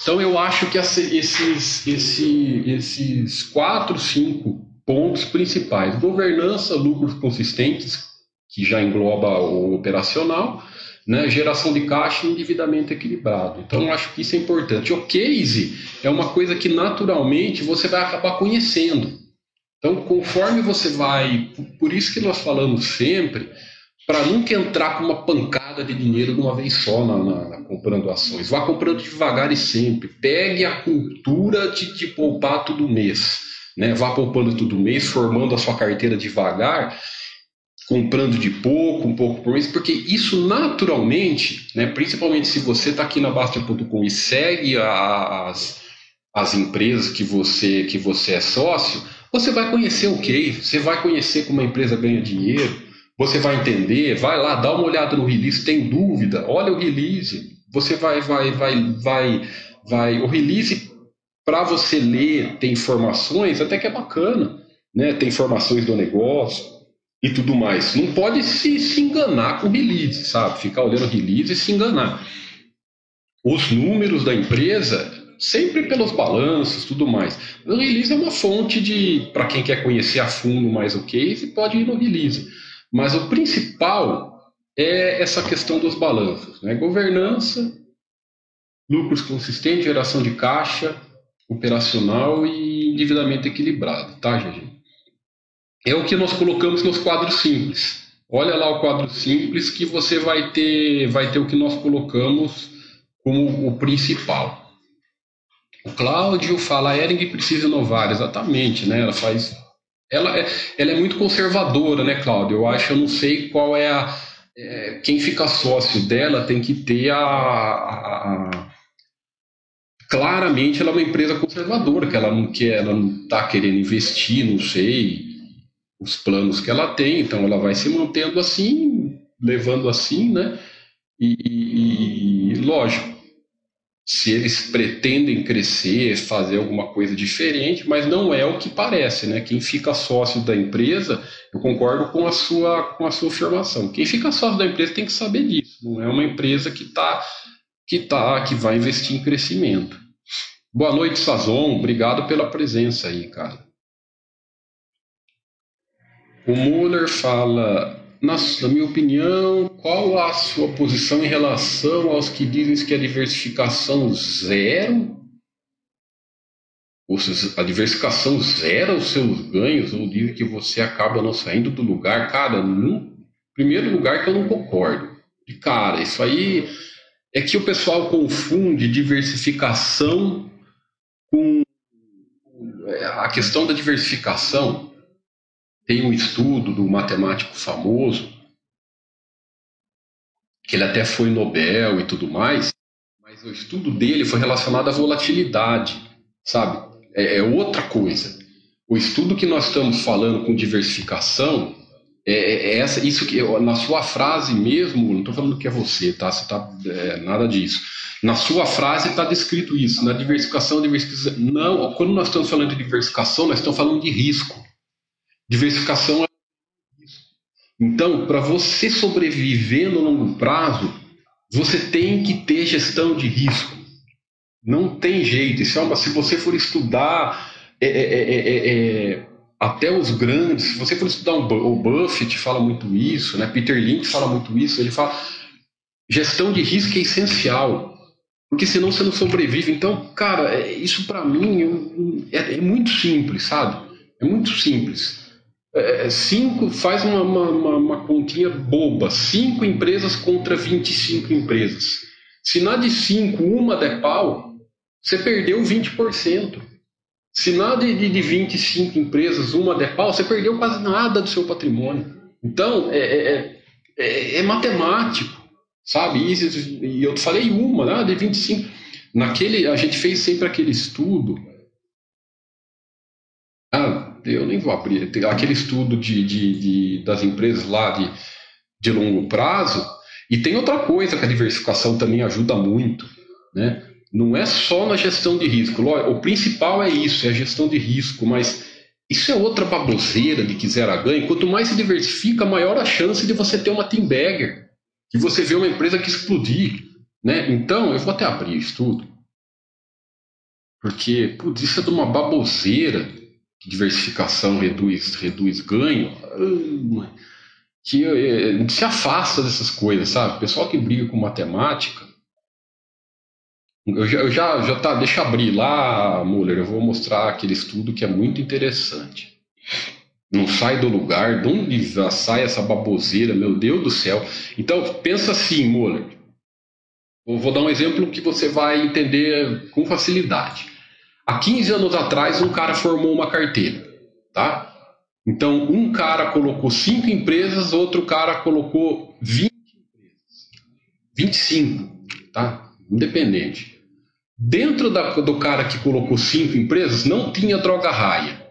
Então, eu acho que esses, esses, esses quatro, cinco pontos principais: governança, lucros consistentes, que já engloba o operacional, né, geração de caixa e endividamento equilibrado. Então, acho que isso é importante. O case é uma coisa que naturalmente você vai acabar conhecendo. Então, conforme você vai, por isso que nós falamos sempre, para nunca entrar com uma pancada de dinheiro de uma vez só na, na, na, comprando ações. Vá comprando devagar e sempre. Pegue a cultura de, de poupar todo mês. Né? Vá poupando todo mês, formando a sua carteira devagar comprando de pouco, um pouco por mês, porque isso naturalmente, né, principalmente se você está aqui na Bastia.com e segue as, as empresas que você, que você é sócio, você vai conhecer o case, você vai conhecer como a empresa ganha dinheiro, você vai entender, vai lá, dá uma olhada no release, tem dúvida, olha o release, você vai, vai, vai, vai, vai, o release para você ler, tem informações, até que é bacana, né? Tem informações do negócio, e tudo mais. Não pode se, se enganar com release, sabe? Ficar olhando release e se enganar. Os números da empresa, sempre pelos balanços tudo mais. O release é uma fonte de, para quem quer conhecer a fundo mais o case, pode ir no release. Mas o principal é essa questão dos balanços. Né? Governança, lucros consistentes, geração de caixa, operacional e endividamento equilibrado, tá, gente? é o que nós colocamos nos quadros simples. Olha lá o quadro simples que você vai ter, vai ter o que nós colocamos como o principal. O Cláudio fala, a Ering precisa inovar, exatamente, né? Ela faz, ela é, ela é muito conservadora, né, Cláudio? Eu acho, eu não sei qual é a, é, quem fica sócio dela tem que ter a, a, a claramente ela é uma empresa conservadora, que ela não quer, ela não está querendo investir, não sei, os planos que ela tem, então ela vai se mantendo assim, levando assim, né? E, e, e lógico, se eles pretendem crescer, fazer alguma coisa diferente, mas não é o que parece, né? Quem fica sócio da empresa, eu concordo com a sua com a sua afirmação. Quem fica sócio da empresa tem que saber disso. Não é uma empresa que tá que tá que vai investir em crescimento. Boa noite, Sazon. Obrigado pela presença aí, cara. O Muller fala na, minha opinião, qual a sua posição em relação aos que dizem que a diversificação zero? Ou seja, a diversificação zera os seus ganhos, ou dizem que você acaba não saindo do lugar? Cara, no primeiro lugar que eu não concordo. De cara, isso aí é que o pessoal confunde diversificação com é, a questão da diversificação tem um estudo do matemático famoso, que ele até foi Nobel e tudo mais, mas o estudo dele foi relacionado à volatilidade, sabe? É, é outra coisa. O estudo que nós estamos falando com diversificação é, é, é essa, isso que na sua frase mesmo, não estou falando que é você, tá? Você tá é, nada disso. Na sua frase está descrito isso. Na diversificação, diversificação, não. Quando nós estamos falando de diversificação, nós estamos falando de risco. Diversificação é. Então, para você sobreviver no longo prazo, você tem que ter gestão de risco. Não tem jeito. Isso é uma, se você for estudar é, é, é, até os grandes, se você for estudar um, o Buffett fala muito isso, né? Peter Lynch fala muito isso. Ele fala gestão de risco é essencial porque senão você não sobrevive. Então, cara, isso para mim é, é, muito simples, sabe? É muito simples. É, é, cinco, faz uma, uma, uma, continha boba, cinco empresas contra 25 empresas. Se na de cinco uma der pau, você perdeu 20%. Se na de, de, de 25 empresas uma der pau, você perdeu quase nada do seu patrimônio. Então, é, é, é, é matemático, sabe? E, e, eu falei uma, né, de 25. Naquele, a gente fez sempre aquele estudo. Eu nem vou abrir, aquele estudo de, de, de, das empresas lá de, de longo prazo. E tem outra coisa que a diversificação também ajuda muito, né? Não é só na gestão de risco. O principal é isso, é a gestão de risco, mas isso é outra baboseira de quiser a ganho. Quanto mais se diversifica, maior a chance de você ter uma team bagger, de você ver uma empresa que explodir. Né? Então, eu vou até abrir isso tudo. Porque, putz, isso é de uma baboseira diversificação reduz, reduz ganho, que eh, se afasta dessas coisas, sabe? Pessoal que briga com matemática. Eu já, eu já, já tá, deixa abrir lá, Muller, eu vou mostrar aquele estudo que é muito interessante. Não sai do lugar, de onde sai essa baboseira, meu Deus do céu. Então, pensa assim, Muller. Eu vou dar um exemplo que você vai entender com facilidade. Há 15 anos atrás, um cara formou uma carteira, tá? Então, um cara colocou cinco empresas, outro cara colocou 20 empresas. 25, tá? Independente. Dentro da, do cara que colocou cinco empresas, não tinha droga raia.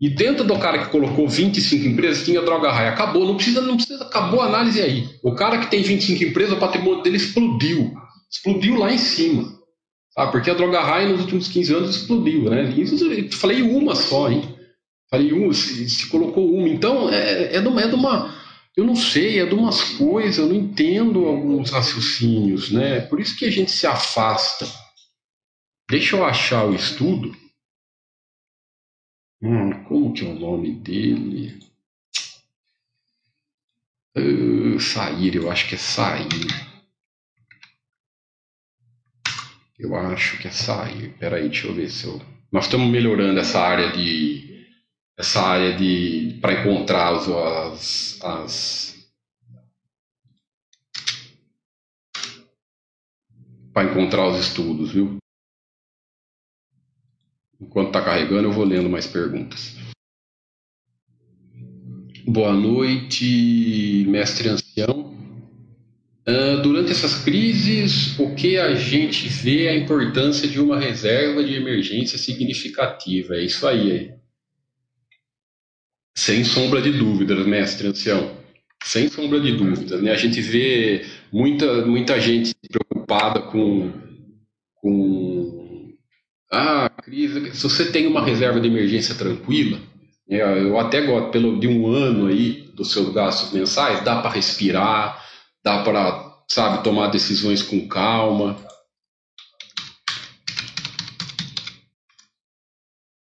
E dentro do cara que colocou 25 empresas, tinha droga raia. Acabou, não precisa, não precisa, acabou a análise aí. O cara que tem 25 empresas, o patrimônio dele explodiu. Explodiu lá em cima. Ah, porque a droga raia nos últimos 15 anos explodiu, né? E falei uma só, hein? Falei uma, se, se colocou uma. Então, é, é, de uma, é de uma. Eu não sei, é de umas coisas, eu não entendo alguns raciocínios, né? Por isso que a gente se afasta. Deixa eu achar o estudo. Hum, como que é o nome dele? Uh, sair, eu acho que é sair. Eu acho que é sair. Peraí, deixa eu ver se eu. Nós estamos melhorando essa área de. Essa área de. para encontrar as, as. para encontrar os estudos, viu? Enquanto está carregando, eu vou lendo mais perguntas. Boa noite, mestre ancião. Ah, durante essas crises, o que a gente vê é a importância de uma reserva de emergência significativa. É isso aí. Sem sombra de dúvidas, mestre ancião. Sem sombra de dúvidas. Né? A gente vê muita, muita gente preocupada com, com ah, Cris, se você tem uma reserva de emergência tranquila, é, eu até gosto, pelo de um ano aí dos seus gastos mensais, dá para respirar, dá para, sabe, tomar decisões com calma.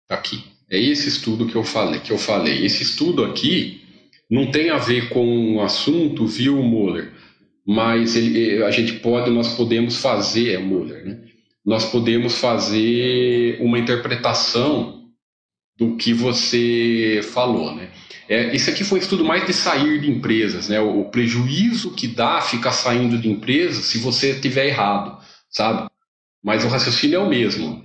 Aqui. É esse estudo que eu falei, que eu falei. Esse estudo aqui não tem a ver com o assunto, viu, Muller? Mas ele, a gente pode, nós podemos fazer, é Muller, né? Nós podemos fazer uma interpretação do que você falou, né? É, esse aqui foi um estudo mais de sair de empresas, né? O, o prejuízo que dá ficar saindo de empresas se você tiver errado, sabe? Mas o raciocínio é o mesmo.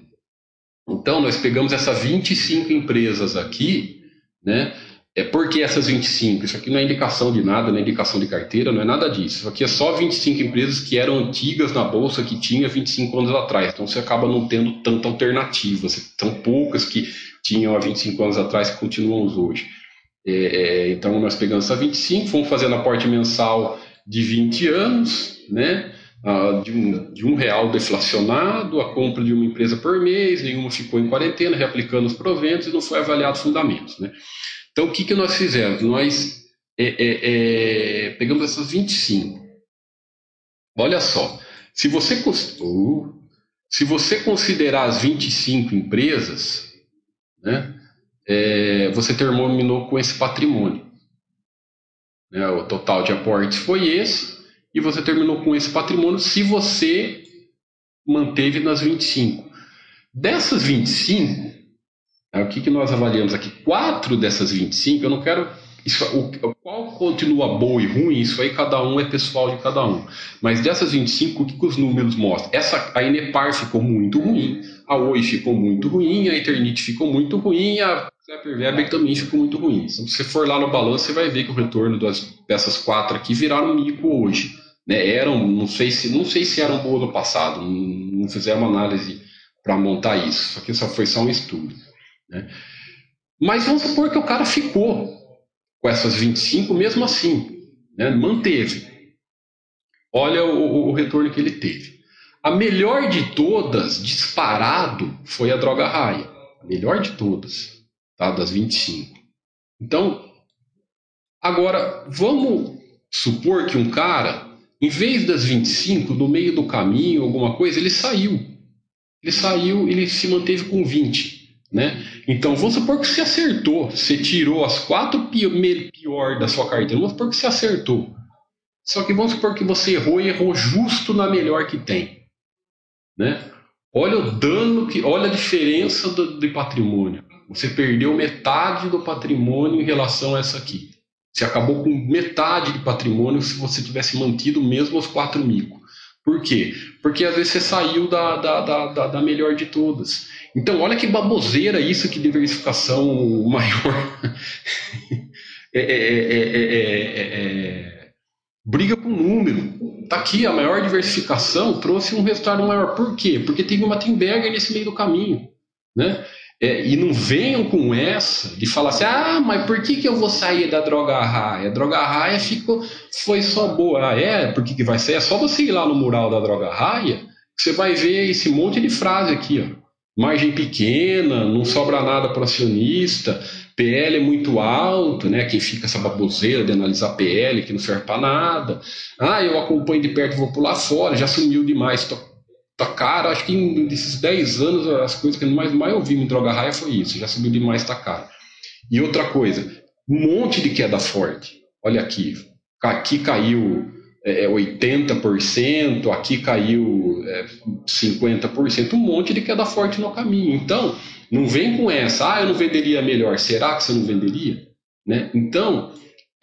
Então, nós pegamos essas 25 empresas aqui, né? É porque essas 25? Isso aqui não é indicação de nada, não é indicação de carteira, não é nada disso. Isso aqui é só 25 empresas que eram antigas na bolsa, que tinha 25 anos atrás. Então você acaba não tendo tanta alternativa. São poucas que tinham há 25 anos atrás que continuam hoje. É, é, então nós pegamos essas 25, fomos fazendo aporte mensal de 20 anos, né? Ah, de, um, de um real deflacionado, a compra de uma empresa por mês, nenhuma ficou em quarentena, reaplicando os proventos e não foi avaliado fundamentos. Né? Então, o que, que nós fizemos? Nós é, é, é, pegamos essas 25. Olha só, se você, uh, se você considerar as 25 empresas, né, é, você terminou com esse patrimônio. Né, o total de aportes foi esse, e você terminou com esse patrimônio se você manteve nas 25. Dessas 25, é, o que, que nós avaliamos aqui? Quatro dessas 25, eu não quero. Isso, o, qual continua boa e ruim, isso aí cada um é pessoal de cada um. Mas dessas 25, o que, que os números mostram? Essa, a Inepar ficou muito ruim, a Oi ficou muito ruim, a Eternit ficou muito ruim, a Hyperweb também ficou muito ruim. Então, se você for lá no balanço, você vai ver que o retorno das, dessas quatro aqui viraram mico hoje né, eram, não sei se não sei se eram boas no passado, não, não fizeram uma análise para montar isso, isso aqui só foi só um estudo. Né? Mas vamos supor que o cara ficou com essas 25 mesmo assim, né, manteve. Olha o, o, retorno que ele teve. A melhor de todas, disparado, foi a droga raia. A melhor de todas, tá, das 25. Então, agora, vamos supor que um cara em vez das 25, no meio do caminho, alguma coisa, ele saiu. Ele saiu, ele se manteve com 20. Né? Então, vamos supor que você acertou. Você tirou as quatro pior da sua carteira. Vamos supor que você acertou. Só que vamos supor que você errou e errou justo na melhor que tem. Né? Olha o dano, que, olha a diferença do, do patrimônio. Você perdeu metade do patrimônio em relação a essa aqui. Você acabou com metade de patrimônio se você tivesse mantido mesmo os quatro micos. Por quê? Porque às vezes você saiu da, da, da, da, melhor de todas. Então, olha que baboseira isso que diversificação maior. é, é, é, briga com número. Tá aqui, a maior diversificação trouxe um resultado maior. Por quê? Porque teve uma Timberger nesse meio do caminho. Né? É, e não venham com essa de falar assim, ah, mas por que, que eu vou sair da droga raia? A droga raia ficou, foi só boa. Ah, é? Por que, que vai ser? É só você ir lá no mural da droga raia, que você vai ver esse monte de frase aqui, ó. Margem pequena, não sobra nada para acionista, PL é muito alto, né? Quem fica essa baboseira de analisar PL, que não serve para nada. Ah, eu acompanho de perto, vou pular fora, já sumiu demais, tô tá caro. Acho que desses 10 anos, as coisas que mais, mais ouvi em droga raia foi isso. Já subiu demais, tá caro. E outra coisa, um monte de queda forte. Olha aqui. Aqui caiu é, 80%, aqui caiu é, 50%, um monte de queda forte no caminho. Então, não vem com essa, ah, eu não venderia melhor. Será que você não venderia? Né? Então,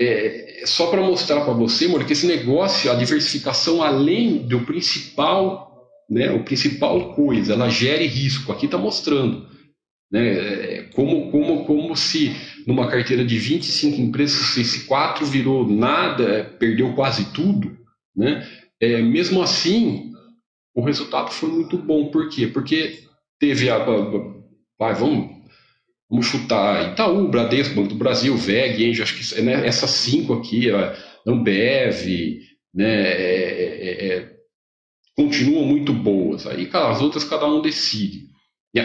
é, só para mostrar para você, amor, que esse negócio, a diversificação além do principal né, o principal coisa, ela gere risco. Aqui está mostrando. Né, como, como, como se numa carteira de 25 empresas, esse 4 virou nada, perdeu quase tudo. Né, é, mesmo assim, o resultado foi muito bom. Por quê? Porque teve a. Vai, vamos, vamos chutar Itaú, Bradesco, Banco do Brasil, VEG, acho que né, essas cinco aqui, a Ambev, né, é, é, é continuam muito boas. Aí as outras cada um decide.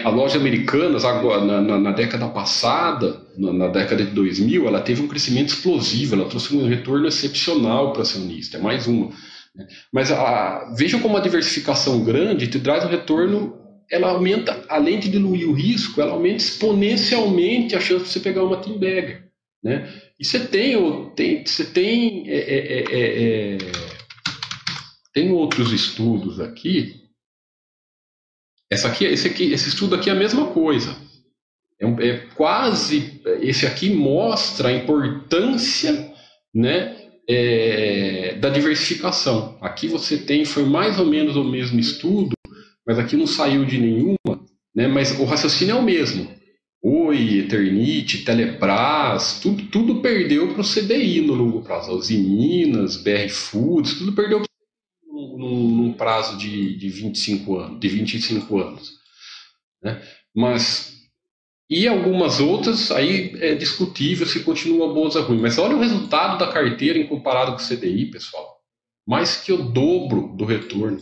A loja Americanas, na, na, na década passada, na, na, década de 2000, ela teve um crescimento explosivo, ela trouxe um retorno excepcional para o acionista, é mais uma. Né? Mas a, veja como a diversificação grande te traz um retorno, ela aumenta, além de diluir o risco, ela aumenta exponencialmente a chance de você pegar uma team. Né? E você tem, tem, você tem, é, é, é, é, tem outros estudos aqui. Essa aqui, esse, aqui, esse estudo aqui é a mesma coisa. É, é quase. Esse aqui mostra a importância né, é, da diversificação. Aqui você tem, foi mais ou menos o mesmo estudo, mas aqui não saiu de nenhuma, né, mas o raciocínio é o mesmo. Oi, Eternite, Telebrás, tudo, tudo perdeu para o CDI no longo prazo. Os Minas, BR Foods, tudo perdeu num, num prazo de, de 25 anos, de 25 anos. Né? Mas e algumas outras, aí é discutível se continua boas ou ruim. Mas olha o resultado da carteira em comparado com o CDI, pessoal. Mais que o dobro do retorno.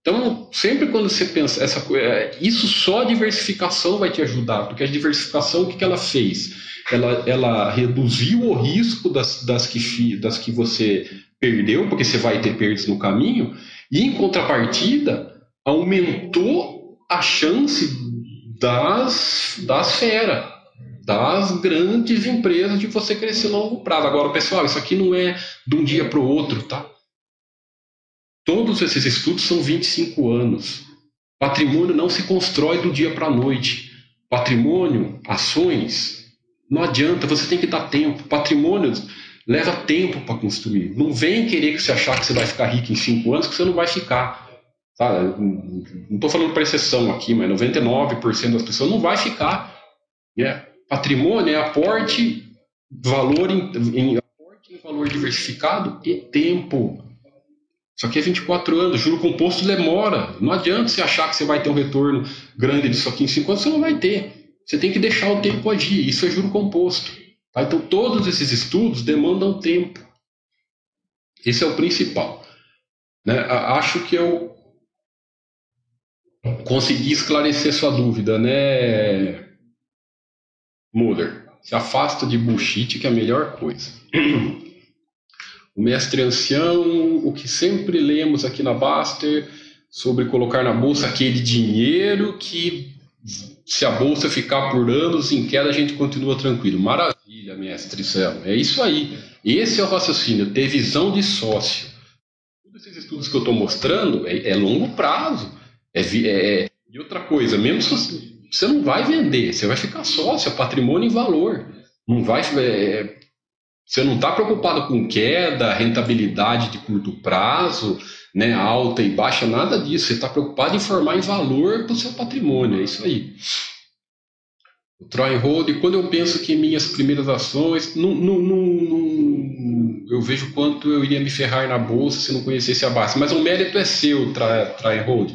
Então, sempre quando você pensa, essa, é, isso só a diversificação vai te ajudar, porque a diversificação, o que, que ela fez? Ela, ela reduziu o risco das, das, que, das que você perdeu, porque você vai ter perdas no caminho, e em contrapartida, aumentou a chance das, das feras, das grandes empresas de você crescer no longo prazo. Agora, pessoal, isso aqui não é de um dia para o outro, tá? Todos esses estudos são 25 anos. Patrimônio não se constrói do dia para a noite. Patrimônio, ações, não adianta, você tem que dar tempo. Patrimônio leva tempo para construir. Não vem querer que você achar que você vai ficar rico em 5 anos, que você não vai ficar. Tá? Não estou falando para exceção aqui, mas 99% das pessoas não vai ficar. É. Patrimônio é aporte, valor em, em, aporte em valor diversificado e tempo. Isso aqui é 24 anos, juro composto demora. Não adianta você achar que você vai ter um retorno grande disso aqui em 5 anos, você não vai ter. Você tem que deixar o tempo agir. Isso é juro composto. Tá? Então, todos esses estudos demandam tempo. Esse é o principal. Né? Acho que eu consegui esclarecer sua dúvida, né, Muller? Se afasta de bullshit, que é a melhor coisa. O mestre ancião, o que sempre lemos aqui na Baster sobre colocar na bolsa aquele dinheiro que, se a bolsa ficar por anos em queda, a gente continua tranquilo. Maravilha, mestre Céu. É isso aí. Esse é o raciocínio, ter visão de sócio. Todos esses estudos que eu estou mostrando é, é, longo prazo. É, é, e outra coisa, mesmo se você não vai vender, você vai ficar sócio, é patrimônio em valor. Não vai. É, você não está preocupado com queda, rentabilidade de curto prazo, né, alta e baixa, nada disso. Você está preocupado em formar em valor para o seu patrimônio. É isso aí. O Troy Hold, quando eu penso que minhas primeiras ações, não, não, não, eu vejo quanto eu iria me ferrar na bolsa se não conhecesse a Baster. Mas o mérito é seu, Troy Hold.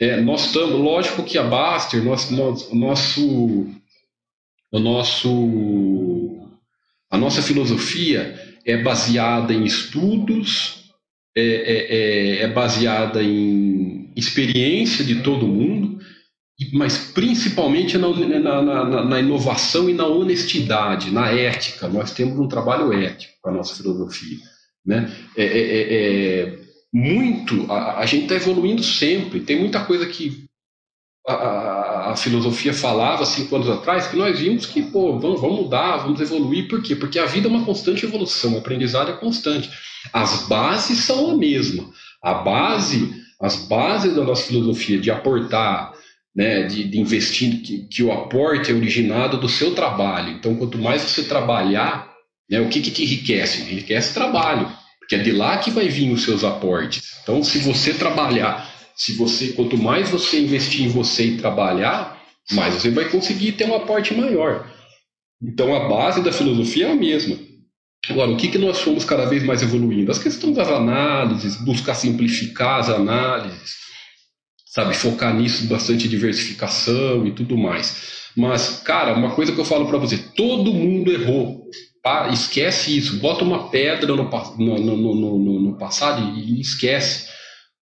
É, nós estamos, lógico que a Baster, nosso, o nosso a nossa filosofia é baseada em estudos, é, é, é, é baseada em experiência de todo mundo, mas principalmente na, na, na, na, inovação e na honestidade, na ética. Nós temos um trabalho ético com a nossa filosofia. Né? É, é, é, é muito, a, a gente está evoluindo sempre. Tem muita coisa que a, a, filosofia falava cinco anos atrás, que nós vimos que, pô, vamos, vamos mudar, vamos evoluir. Por quê? Porque a vida é uma constante evolução, o aprendizado é constante. As bases são a mesma. A base, as bases da nossa filosofia de aportar, né, de, de investir, que, que, o aporte é originado do seu trabalho. Então, quanto mais você trabalhar, né, o que, que te enriquece? Enriquece trabalho, porque é de lá que vai vir os seus aportes. Então, se você trabalhar se você, quanto mais você investir em você e trabalhar, mais você vai conseguir ter um aporte maior. Então a base da filosofia é a mesma. Agora, o que, que nós fomos cada vez mais evoluindo? As questões das análises, buscar simplificar as análises, sabe, focar nisso, bastante diversificação e tudo mais. Mas, cara, uma coisa que eu falo para você: todo mundo errou. esquece isso. Bota uma pedra no, no, no, no, no passado e esquece.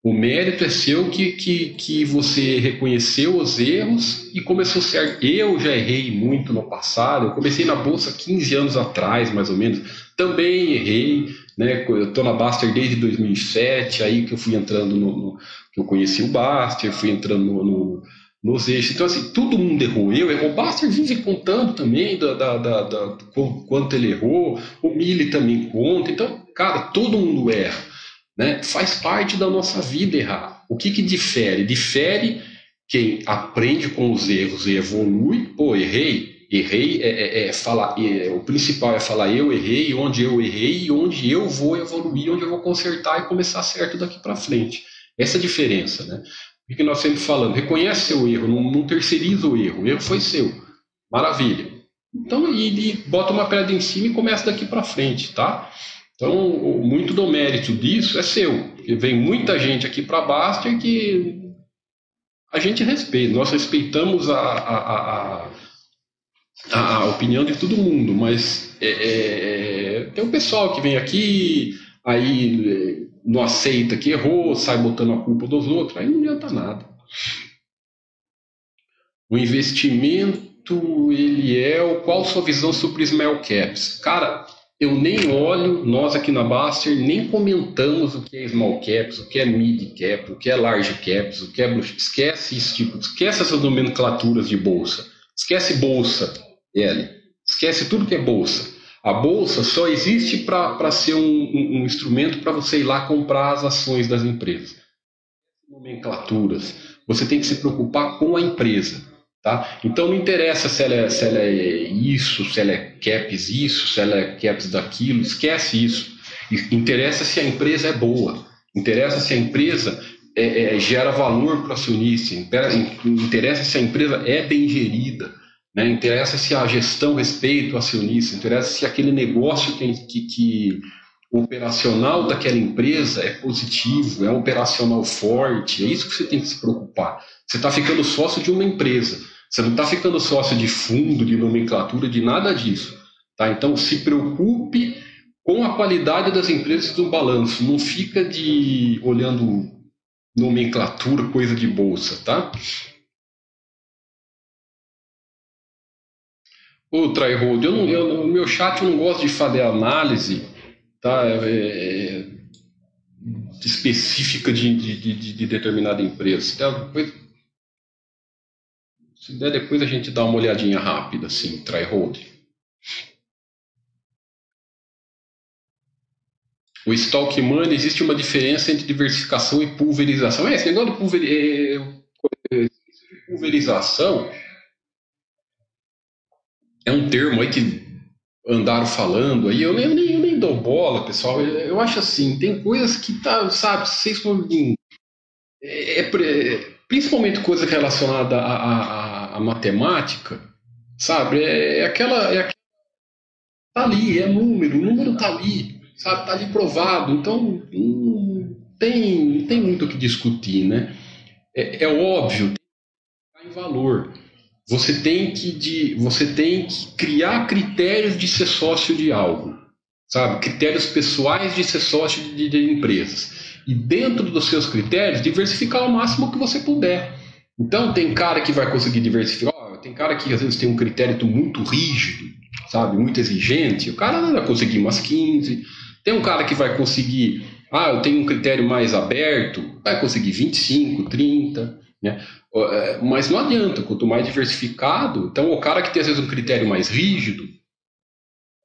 O mérito é seu que, que, que você reconheceu os erros e começou a ser. Eu já errei muito no passado. Eu comecei na bolsa 15 anos atrás, mais ou menos. Também errei. Né? Eu estou na Baster desde 2007, aí que eu fui entrando no, no que eu conheci o Baster, fui entrando no, no, nos eixos. Então, assim, todo mundo errou. Eu, o Baster vive contando também da, da, da, da, quanto ele errou, o Mili também conta. Então, cara, todo mundo erra. Né? Faz parte da nossa vida errar. O que, que difere? Difere quem aprende com os erros e evolui. Pô, errei. Errei é, é, é falar. É, o principal é falar eu errei, onde eu errei onde eu vou evoluir, onde eu vou consertar e começar certo daqui para frente. Essa é a diferença, né? O que nós sempre falamos? Reconhece seu erro, não, não terceiriza o erro. O erro foi seu. Maravilha. Então, e, e bota uma pedra em cima e começa daqui para frente, tá? Então, muito do mérito disso é seu. Porque vem muita gente aqui para Baster que a gente respeita. Nós respeitamos a, a, a, a, opinião de todo mundo, mas é, é, tem um pessoal que vem aqui, aí é, não aceita que errou, sai botando a culpa dos outros, aí não adianta nada. O investimento, ele é o qual sua visão sobre small caps? Cara, eu nem olho, nós aqui na Baster nem comentamos o que é small caps, o que é mid cap, o que é large caps, o que é esquece isso tipo, esquece essas nomenclaturas de bolsa, esquece bolsa, L, esquece tudo que é bolsa. A bolsa só existe para ser um, um, um instrumento para você ir lá comprar as ações das empresas. Nomenclaturas. Você tem que se preocupar com a empresa. Tá? Então não interessa se ela, é, se ela é isso, se ela é caps isso, se ela é caps daquilo, esquece isso. Interessa se a empresa é boa, interessa se a empresa é, é, gera valor para o acionista, interessa se a empresa é bem gerida, né? interessa se a gestão respeita o acionista, interessa se aquele negócio que, que, que operacional daquela empresa é positivo, é um operacional forte, é isso que você tem que se preocupar. Você está ficando sócio de uma empresa. Você não está ficando sócio de fundo, de nomenclatura, de nada disso. Tá? Então, se preocupe com a qualidade das empresas do balanço. Não fica de olhando nomenclatura, coisa de bolsa, tá? Ô, Tryhold, eu eu, no meu chat eu não gosto de fazer análise tá, é, é, específica de, de, de, de determinada empresa. Então, depois, se der, depois a gente dá uma olhadinha rápida, assim, try hold. O stock money, existe uma diferença entre diversificação e pulverização. É, esse negócio de é, pulverização é um termo aí que andaram falando aí, eu nem, eu nem, nem dou bola, pessoal. Eu, eu, acho assim, tem coisas que tá, sabe, vocês é, é, principalmente coisa relacionada à, à, matemática, sabe? É, é, aquela, é. Tá ali, é número, o número tá ali, sabe? Tá ali provado. Então, não tem, tem muito o que discutir, né? É, é óbvio, tem valor. Você tem que, de, você tem que criar critérios de ser sócio de algo, sabe? Critérios pessoais de ser sócio de, de empresas e dentro dos seus critérios diversificar ao máximo que você puder. Então tem cara que vai conseguir diversificar, tem cara que às vezes tem um critério muito rígido, sabe, muito exigente, o cara vai conseguir umas 15. Tem um cara que vai conseguir, ah, eu tenho um critério mais aberto, vai conseguir 25, 30, né? É, mas não adianta, quanto mais diversificado, então o cara que tem às vezes um critério mais rígido,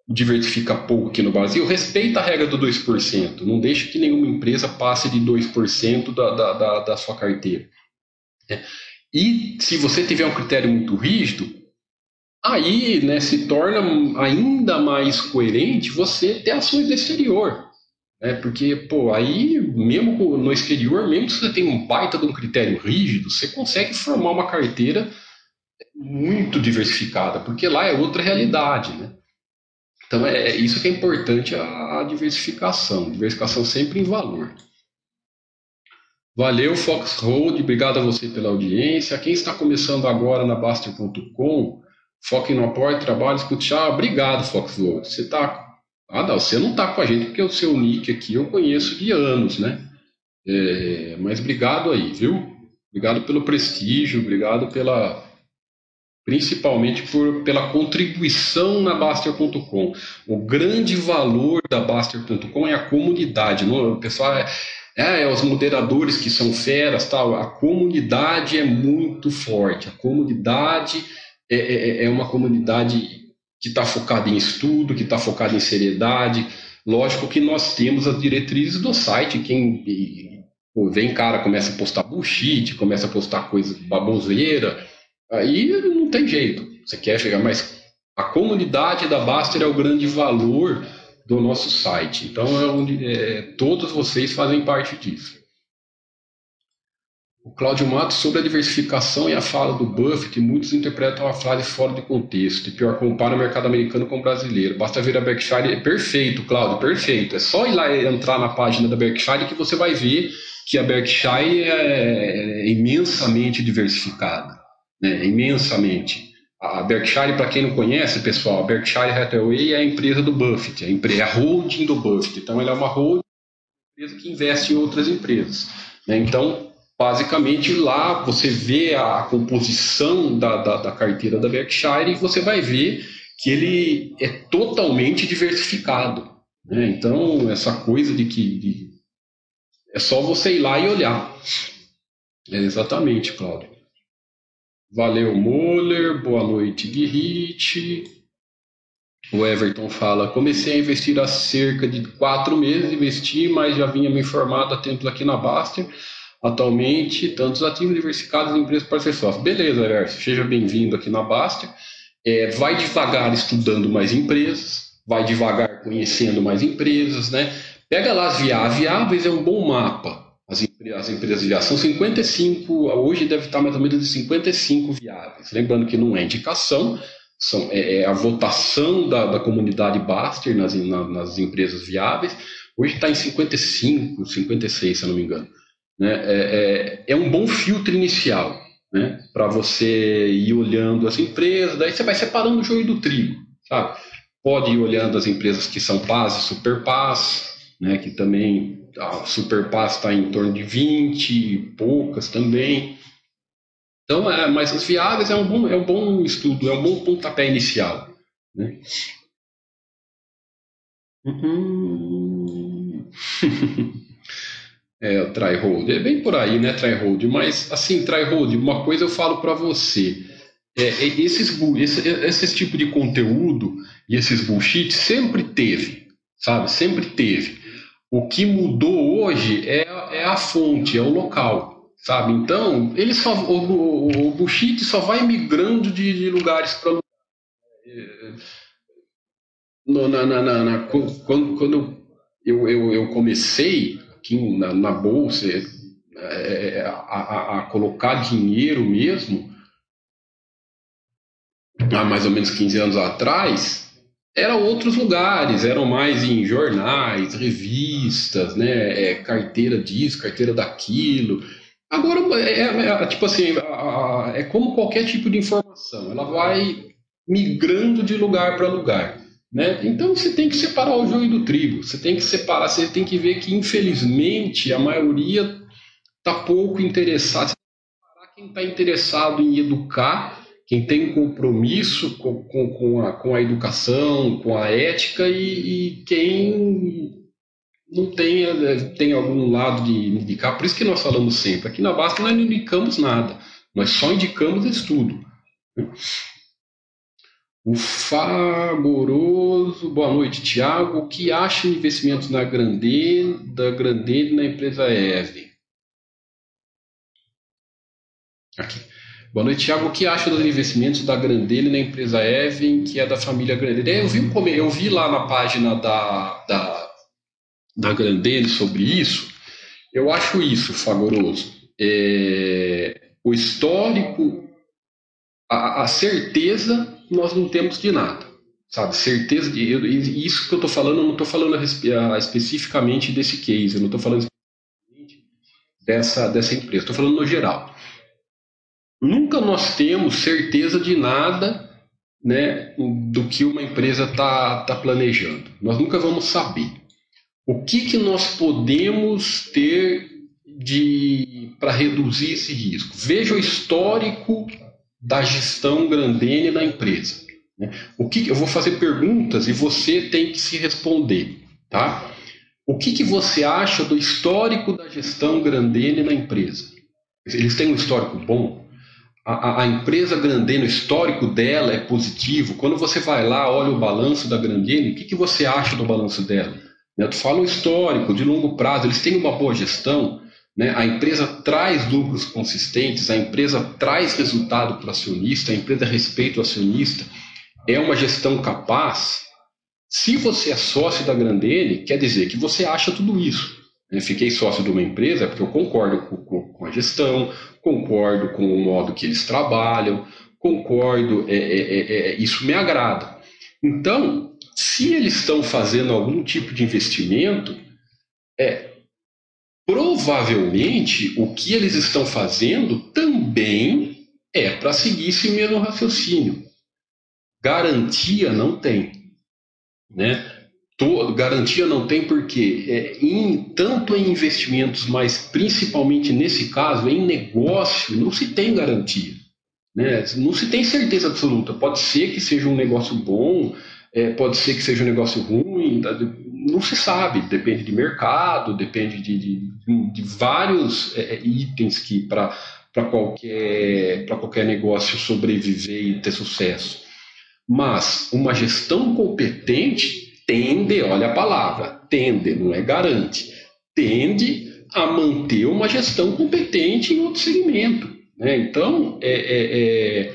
diversifica pouco aqui no Brasil, respeita a regra do 2%. Não deixa que nenhuma empresa passe de 2% da, da, da, da sua carteira. É. E se você tiver um critério muito rígido, aí né, se torna ainda mais coerente você ter ações do exterior. Né? Porque, pô, aí, mesmo no exterior, mesmo se você tem um baita de um critério rígido, você consegue formar uma carteira muito diversificada, porque lá é outra realidade, né? Então é, é isso que é importante a, diversificação, diversificação sempre em valor. Valeu, Fox Road, obrigado a você pela audiência. Quem está começando agora na Baster.com, foque no apoio, trabalho, escute. Ah, obrigado, Fox Road. Você está. Ah, não, você não está com a gente porque o seu nick aqui eu conheço de anos, né? É, mas obrigado aí, viu? Obrigado pelo prestígio, obrigado pela principalmente por, pela contribuição na Baster.com. O grande valor da Baster.com é a comunidade. Não? O pessoal é, é, é, os moderadores que são feras, tal. A comunidade é muito forte. A comunidade é, é, é uma comunidade que está focada em estudo, que está focada em seriedade. Lógico que nós temos as diretrizes do site. Quem vem cara começa a postar bullshit, começa a postar coisa baboseira Aí não tem jeito. Você quer chegar, mas a comunidade da Baster é o grande valor do nosso site. Então é onde é, todos vocês fazem parte disso. O Cláudio Matos sobre a diversificação e a fala do Buffett, muitos interpretam a frase fora de contexto e pior compara o mercado americano com o brasileiro. Basta ver a Berkshire, perfeito, Cláudio, perfeito. É só ir lá entrar na página da Berkshire que você vai ver que a Berkshire é, é imensamente diversificada né, imensamente. A Berkshire, para quem não conhece, pessoal, a Berkshire Hathaway é a empresa do Buffett, é a, empresa, é a holding do Buffett. Então, ela é uma holding empresa que investe em outras empresas. Né? Então, basicamente, lá você vê a composição da, da, da, carteira da Berkshire e você vai ver que ele é totalmente diversificado. Né? Então, essa coisa de que de, é só você ir lá e olhar. É exatamente, Cláudio. Valeu, Muller. Boa noite, Guirite. O Everton fala: comecei a investir há cerca de quatro meses, investi, mas já vinha me informado há tempos aqui na Baster. Atualmente, tantos ativos diversificados em empresas parceiras. Beleza, Everton, seja bem-vindo aqui na Baster. É, vai devagar estudando mais empresas, vai devagar conhecendo mais empresas, né? Pega lá as viáveis, viáveis é um bom mapa as, as empresas viagem. São 55, hoje deve estar mais ou menos de 55 viáveis. Lembrando que não é indicação, são, é, é a votação da, da comunidade Baster nas, na, nas empresas viáveis. Hoje está em 55, 56, se eu não me engano. Né? É, é, é um bom filtro inicial né? para você ir olhando as empresas, daí você vai separando o joio do trigo, sabe? Pode ir olhando as empresas que são PAS e Super PAS, né? que também a Superpass está em torno de 20, poucas também. Então, é, mas as viáveis é um bom, é um bom estudo, é um bom pontapé inicial. Né? Uhum. é, tryhold, é bem por aí, né, tryhold, mas assim, tryhold, uma coisa eu falo para você, é, é, esses, esse, esse tipo de conteúdo e esses bullshit sempre teve, sabe, sempre teve. O que mudou hoje é, é a fonte, é o local, sabe? Então, ele só, o, o, o bullshit só vai migrando de, de lugares para lugares. Na, na, na, na, quando, quando eu, eu, eu comecei aqui na, na bolsa é, a, a, a, colocar dinheiro mesmo, há mais ou menos 15 anos atrás, eram outros lugares, eram mais em jornais, revistas, né, é, carteira disso, carteira daquilo. Agora, é, é, é tipo assim, é como qualquer tipo de informação, ela vai migrando de lugar para lugar. Né? Então você tem que separar o joio do trigo, você tem que separar, você tem que ver que infelizmente a maioria está pouco interessada. Quem está interessado em educar quem tem compromisso com, com, com, a, com a educação, com a ética e, e quem não tem, tem algum lado de indicar. Por isso que nós falamos sempre, aqui na Basta nós não indicamos nada, nós só indicamos estudo. O Fagoroso, boa noite, Tiago. O que acha de investimentos na Grandene, da Grandene na empresa EVE? Aqui. Boa noite, Thiago. O que acha dos investimentos da Grandene na empresa Even, que é da família Grandene? Eu vi, eu vi lá na página da, da, da Grandene sobre isso. Eu acho isso favoroso. É, o histórico, a, a, certeza, nós não temos de nada. Sabe, certeza de. Eu, isso que eu estou falando, eu não estou falando a, a, especificamente desse case, eu não estou falando especificamente dessa, dessa empresa, estou falando no geral. Nunca nós temos certeza de nada né, do que uma empresa está tá planejando. Nós nunca vamos saber. O que, que nós podemos ter de para reduzir esse risco? Veja o histórico da gestão Grandene na empresa. Né? O que eu vou fazer perguntas e você tem que se responder, tá? O que, que você acha do histórico da gestão Grandene na empresa? Eles têm um histórico bom? A, a, empresa Grandene, o histórico dela é positivo? Quando você vai lá, olha o balanço da Grandene, o que, que você acha do balanço dela? Tu fala o histórico, de longo prazo, eles têm uma boa gestão? Né? A empresa traz lucros consistentes, a empresa traz resultado para o acionista, a empresa respeita o acionista, é uma gestão capaz. Se você é sócio da Grandene, quer dizer que você acha tudo isso. Eu fiquei sócio de uma empresa porque eu concordo com, com, com, a gestão, concordo com o modo que eles trabalham, concordo, é, é, é, é isso me agrada. Então, se eles estão fazendo algum tipo de investimento, é, provavelmente o que eles estão fazendo também é para seguir esse mesmo raciocínio. Garantia não tem, né? Todo, garantia não tem porque é, em, tanto em investimentos, mas principalmente nesse caso em negócio não se tem garantia, né? Não se tem certeza absoluta. Pode ser que seja um negócio bom, é, pode ser que seja um negócio ruim, tá? não se sabe, depende de mercado, depende de, de, de vários é, é itens que para qualquer, qualquer negócio sobreviver e ter sucesso. Mas uma gestão competente tende, olha a palavra, tende, não é garante, tende a manter uma gestão competente em outro segmento. Né? Então, é, é,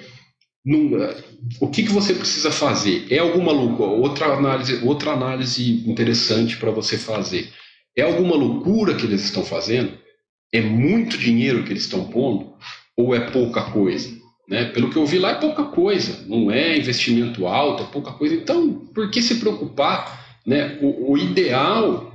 é o que, que você precisa fazer? É alguma outra análise, outra análise interessante para você fazer. É alguma loucura que eles estão fazendo? É muito dinheiro que eles estão pondo? Ou é pouca coisa? Né? Pelo que eu vi lá, é pouca coisa. Não é investimento alto, é pouca coisa. Então, por que se preocupar? Né? O, o ideal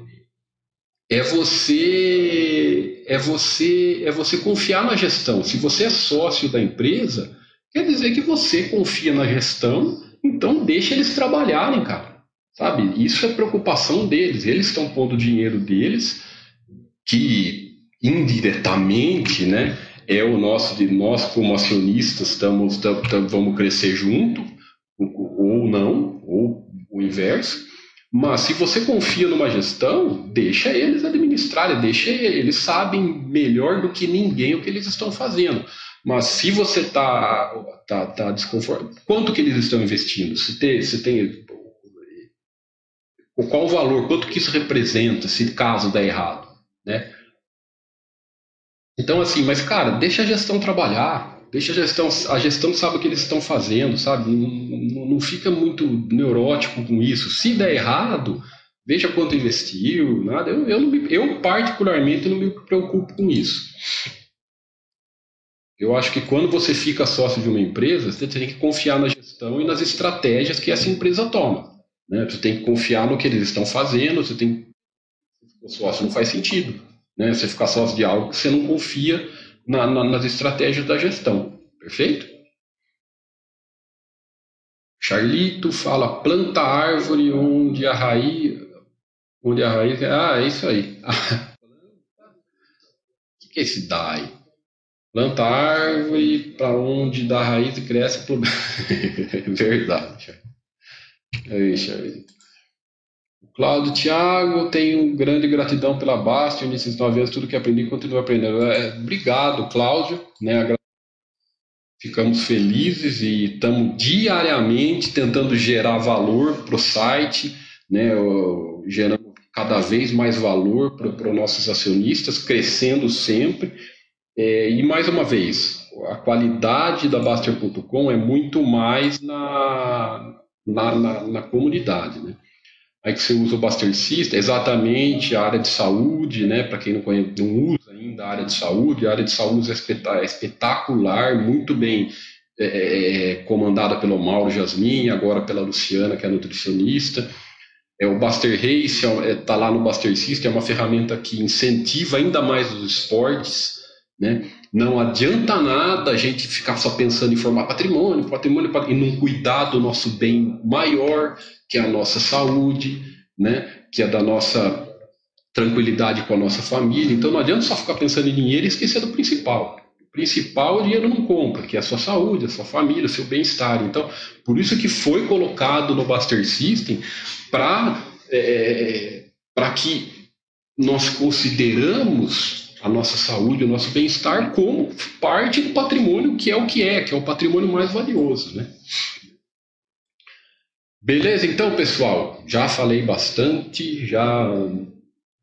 é você é você é você confiar na gestão. Se você é sócio da empresa, Quer dizer que você confia na gestão, então deixa eles trabalharem, cara. Sabe? Isso é preocupação deles. Eles estão pondo o dinheiro deles, que indiretamente, né, é o nosso de nós como acionistas estamos vamos crescer junto ou não, ou o inverso. Mas se você confia numa gestão, deixa eles administrarem, deixa eles sabem melhor do que ninguém o que eles estão fazendo. Mas se você está tá, tá desconfortável, quanto que eles estão investindo? Se tem, se tem qual o valor, quanto que isso representa se caso der errado, né? Então assim, mas cara, deixa a gestão trabalhar, deixa a gestão, a gestão sabe o que eles estão fazendo, sabe? Não, não, fica muito neurótico com isso. Se der errado, veja quanto investiu, nada. Eu, eu, eu particularmente não me preocupo com isso. Eu acho que quando você fica sócio de uma empresa, você tem que confiar na gestão e nas estratégias que essa empresa toma. Né? Você tem que confiar no que eles estão fazendo, você tem o sócio não faz sentido. Né? Você ficar sócio de algo que você não confia na, na, nas estratégias da gestão. Perfeito? Charlito fala planta árvore onde a raiz. Onde a raiz. Ah, é isso aí. o que é esse DAI? Planta árvore para onde dá raiz e cresce problema. Verdade. O Cláudio Thiago, tenho grande gratidão pela Bastion, nesses nove anos, tudo que aprendi e continuo aprendendo. É, obrigado, Cláudio. Né, ficamos felizes e estamos diariamente tentando gerar valor para o site, né, gerando cada vez mais valor para os nossos acionistas, crescendo sempre é, e mais uma vez, a qualidade da Baster.com é muito mais na, na, na, na, comunidade. Né? Aí que você usa o Baster System, exatamente a área de saúde, né? para quem não, conhece, não usa ainda a área de saúde, a área de saúde é espetacular, muito bem é, é, é, comandada pelo Mauro Jasmin, agora pela Luciana, que é nutricionista. É, o Buster Race está é, tá lá no Buster System, é uma ferramenta que incentiva ainda mais os esportes, né? Não adianta nada a gente ficar só pensando em formar patrimônio, patrimônio, patrimônio e não cuidar do nosso bem maior, que é a nossa saúde, né? que é da nossa tranquilidade com a nossa família. Então não adianta só ficar pensando em dinheiro e esquecer do principal. O principal o dinheiro não compra, que é a sua saúde, a sua família, o seu bem-estar. Então, por isso que foi colocado no Buster System para é, para que nós consideramos a nossa saúde, o nosso bem-estar como parte do patrimônio que é o que é, que é o patrimônio mais valioso, né? Beleza, então, pessoal, já falei bastante, já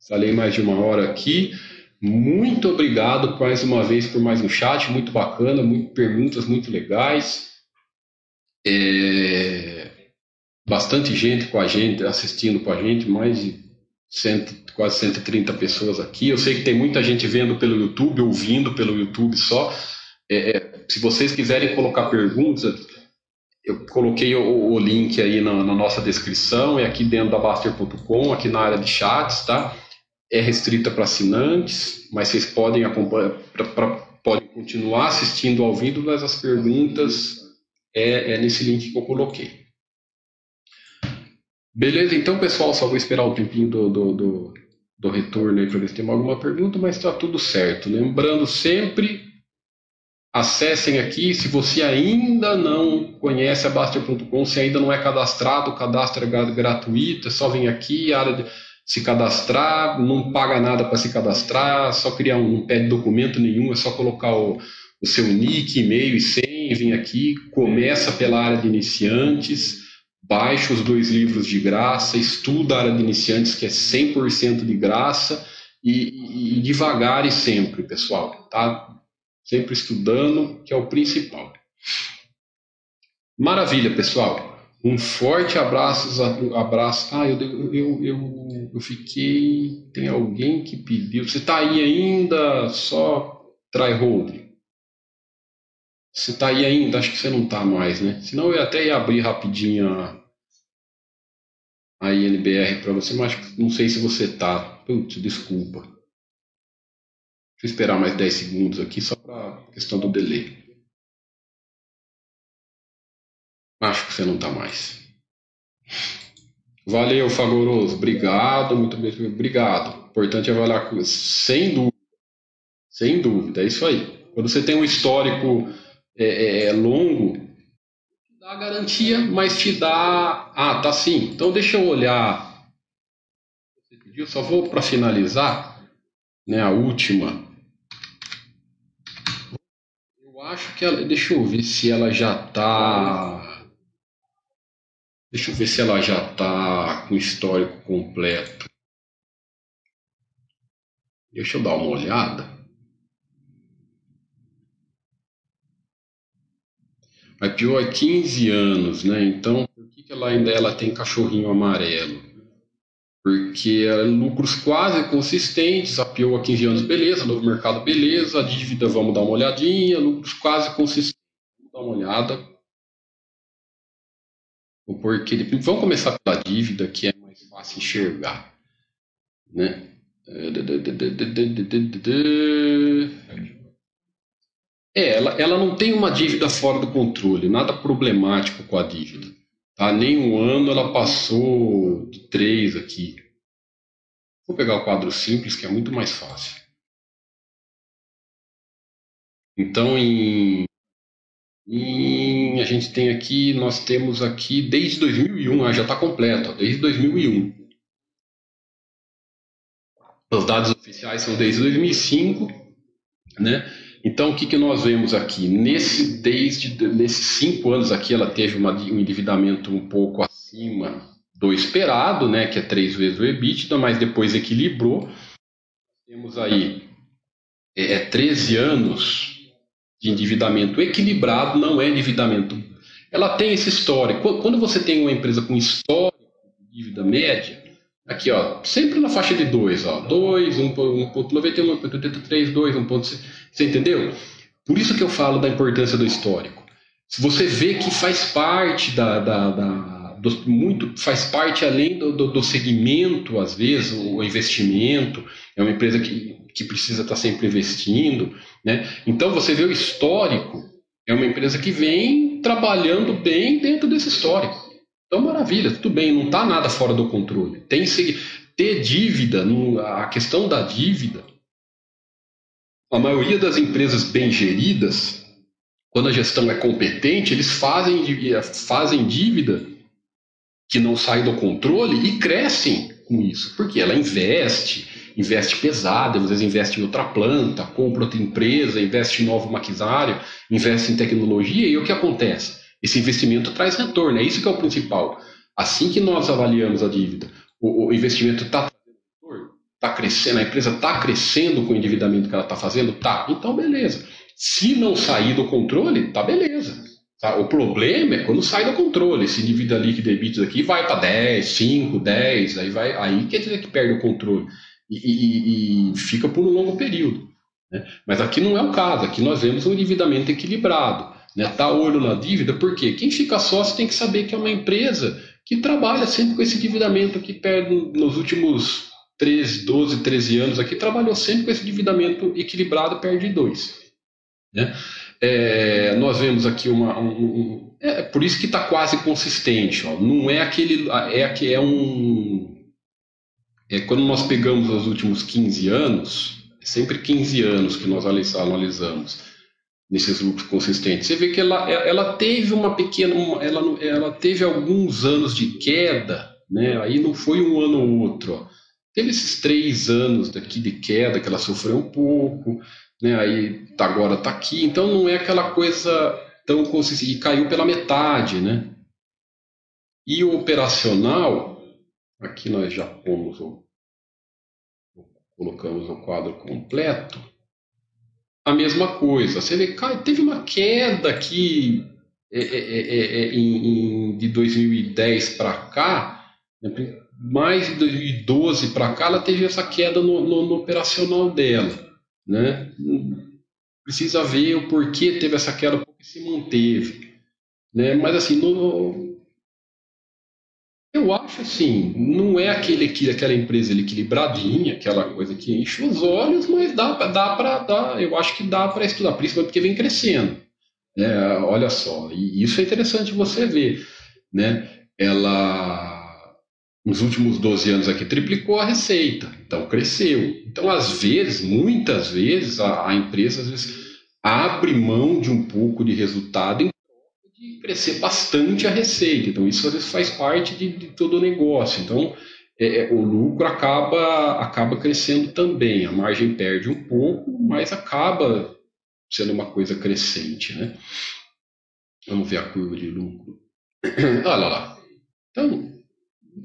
falei mais de uma hora aqui. Muito obrigado mais uma vez por mais um chat, muito bacana, muito perguntas muito legais. É, bastante gente com a gente, assistindo com a gente, mais de cento, quase 130 pessoas aqui. Eu sei que tem muita gente vendo pelo YouTube, ouvindo pelo YouTube só. É, é, se vocês quiserem colocar perguntas, eu coloquei o, o link aí na, na, nossa descrição, é aqui dentro da Baster.com, aqui na área de chats, tá? É restrita para assinantes, mas vocês podem acompanhar, pra, pra, podem continuar assistindo ao vivo, mas as perguntas é, é nesse link que eu coloquei. Beleza, então pessoal, só vou esperar o tempinho do, do, do, do retorno aí para ver se tem alguma pergunta, mas está tudo certo. Lembrando sempre, acessem aqui, se você ainda não conhece a Baster.com, se ainda não é cadastrado, cadastro é gratuito, é só vir aqui, área de se cadastrar, não paga nada para se cadastrar, só criar um, não pede documento nenhum, é só colocar o, o seu nick, e-mail e senha, vir aqui, começa pela área de iniciantes, baixa os dois livros de graça, estuda a área de iniciantes, que é 100% de graça, e, e, devagar e sempre, pessoal, tá? Sempre estudando, que é o principal. Maravilha, pessoal. Um forte abraço, abraço. Ah, eu, eu, eu, eu fiquei. Tem alguém que pediu. Você está aí ainda? Só try hold. Você está aí ainda? Acho que você não está mais, né? Senão eu até ia abrir rapidinho a, a INBR para você, mas não sei se você tá. Putz, desculpa. Deixa eu esperar mais 10 segundos aqui só para questão do delay. Acho que você não tá mais. Valeu, Fagoroso. Obrigado, muito bem. Obrigado. Importante é avaliar sem dúvida. Sem dúvida, é isso aí. Quando você tem um histórico é, é, é longo, dá garantia, mas te dá. Ah, tá sim. Então deixa eu olhar. Você pediu, só vou para finalizar, né? A última. Eu acho que ela. Deixa eu ver se ela já tá. Deixa eu ver se ela já tá com o histórico completo. Deixa eu dar uma olhada. A IPO é 15 anos, né? Então, por que, ela ainda ela tem cachorrinho amarelo? Porque é lucros quase consistentes, a IPO há 15 anos, beleza, novo mercado, beleza, a dívida, vamos dar uma olhadinha, lucros quase consistentes, vamos dar uma olhada. Porque, vamos começar pela dívida, que é mais fácil enxergar, né? É, ela, ela não tem uma dívida fora do controle, nada problemático com a dívida. Tá? Nem um ano ela passou de três aqui. Vou pegar o quadro simples, que é muito mais fácil. Então, em, em, a gente tem aqui, nós temos aqui desde 2001, ah, já está completo, ó, desde 2001. Os dados oficiais são desde 2005, né? Então, o que, que nós vemos aqui? Nesse, desde nesses cinco anos aqui, ela teve uma, um endividamento um pouco acima do esperado, né, que é três vezes o EBITDA, mas depois equilibrou. Temos aí é, 13 é, anos de endividamento equilibrado, não é endividamento. Ela tem esse histórico. Quando você tem uma empresa com histórico de dívida média, aqui ó, sempre na faixa de 2, ó, 2, 1.91, 1.83, 2, 1.6 você entendeu? Por isso que eu falo da importância do histórico. Se você vê que faz parte da, da, da do, muito faz parte além do, do, do, segmento, às vezes, o investimento, é uma empresa que, que precisa estar sempre investindo. Né? Então, você vê o histórico, é uma empresa que vem trabalhando bem dentro desse histórico. Então, maravilha, tudo bem, não está nada fora do controle. Tem, ter dívida, a questão da dívida, a maioria das empresas bem geridas, quando a gestão é competente, eles fazem, fazem dívida que não sai do controle e crescem com isso, porque ela investe, investe pesado, às vezes investe em outra planta, compra outra empresa, investe em novo maquinário, investe em tecnologia, e o que acontece? Esse investimento traz retorno, é isso que é o principal. Assim que nós avaliamos a dívida, o, o investimento está está crescendo, a empresa está crescendo com o endividamento que ela está fazendo? Tá. Então, beleza. Se não sair do controle, tá beleza. Tá? O problema é quando sai do controle. Esse dívida líquida EBITDA aqui vai para 10, 5, 10, aí, vai, aí quer dizer que perde o controle. E, e, e fica por um longo período. Né? Mas aqui não é o caso. Aqui nós vemos um endividamento equilibrado. Né? Tá olho na dívida, porque quem fica sócio tem que saber que é uma empresa que trabalha sempre com esse endividamento que perde nos últimos 13, 12, 13 anos aqui, trabalhou sempre com esse endividamento equilibrado, perde dois. Né? É, nós vemos aqui uma. Um, um, é por isso que está quase consistente. Ó. Não é aquele. É que é um. É quando nós pegamos os últimos 15 anos, é sempre 15 anos que nós analisamos nesses lucros consistentes. Você vê que ela, ela teve uma pequena. ela, ela teve alguns anos de queda, né? aí não foi um ano ou outro. Ó teve esses três anos daqui de queda que ela sofreu um pouco, né? Aí tá, agora está aqui, então não é aquela coisa tão consistente. E caiu pela metade, né? E o operacional, aqui nós já pomos o, colocamos o quadro completo. A mesma coisa. Você vê, teve uma queda aqui é, é, é, é em, em, de 2010 para cá, né? Mais de 2012 para cá, ela teve essa queda no, no, no, operacional dela. Né? Precisa ver o porquê teve essa queda, porque se manteve. Né? Mas assim, no, eu acho assim, não é aquele, aquela empresa equilibradinha, aquela coisa que enche os olhos, mas dá, dá para eu acho que dá para estudar, principalmente porque vem crescendo. É, olha só, e isso é interessante você ver. Né? Ela nos últimos 12 anos aqui triplicou a receita, então cresceu. Então, às vezes, muitas vezes, a, a empresa às vezes, abre mão de um pouco de resultado em de crescer bastante a receita. Então, isso às vezes faz parte de, de todo o negócio. Então, é, é, o lucro acaba, acaba crescendo também. A margem perde um pouco, mas acaba sendo uma coisa crescente. Né? Vamos ver a curva de lucro. Olha lá. Então,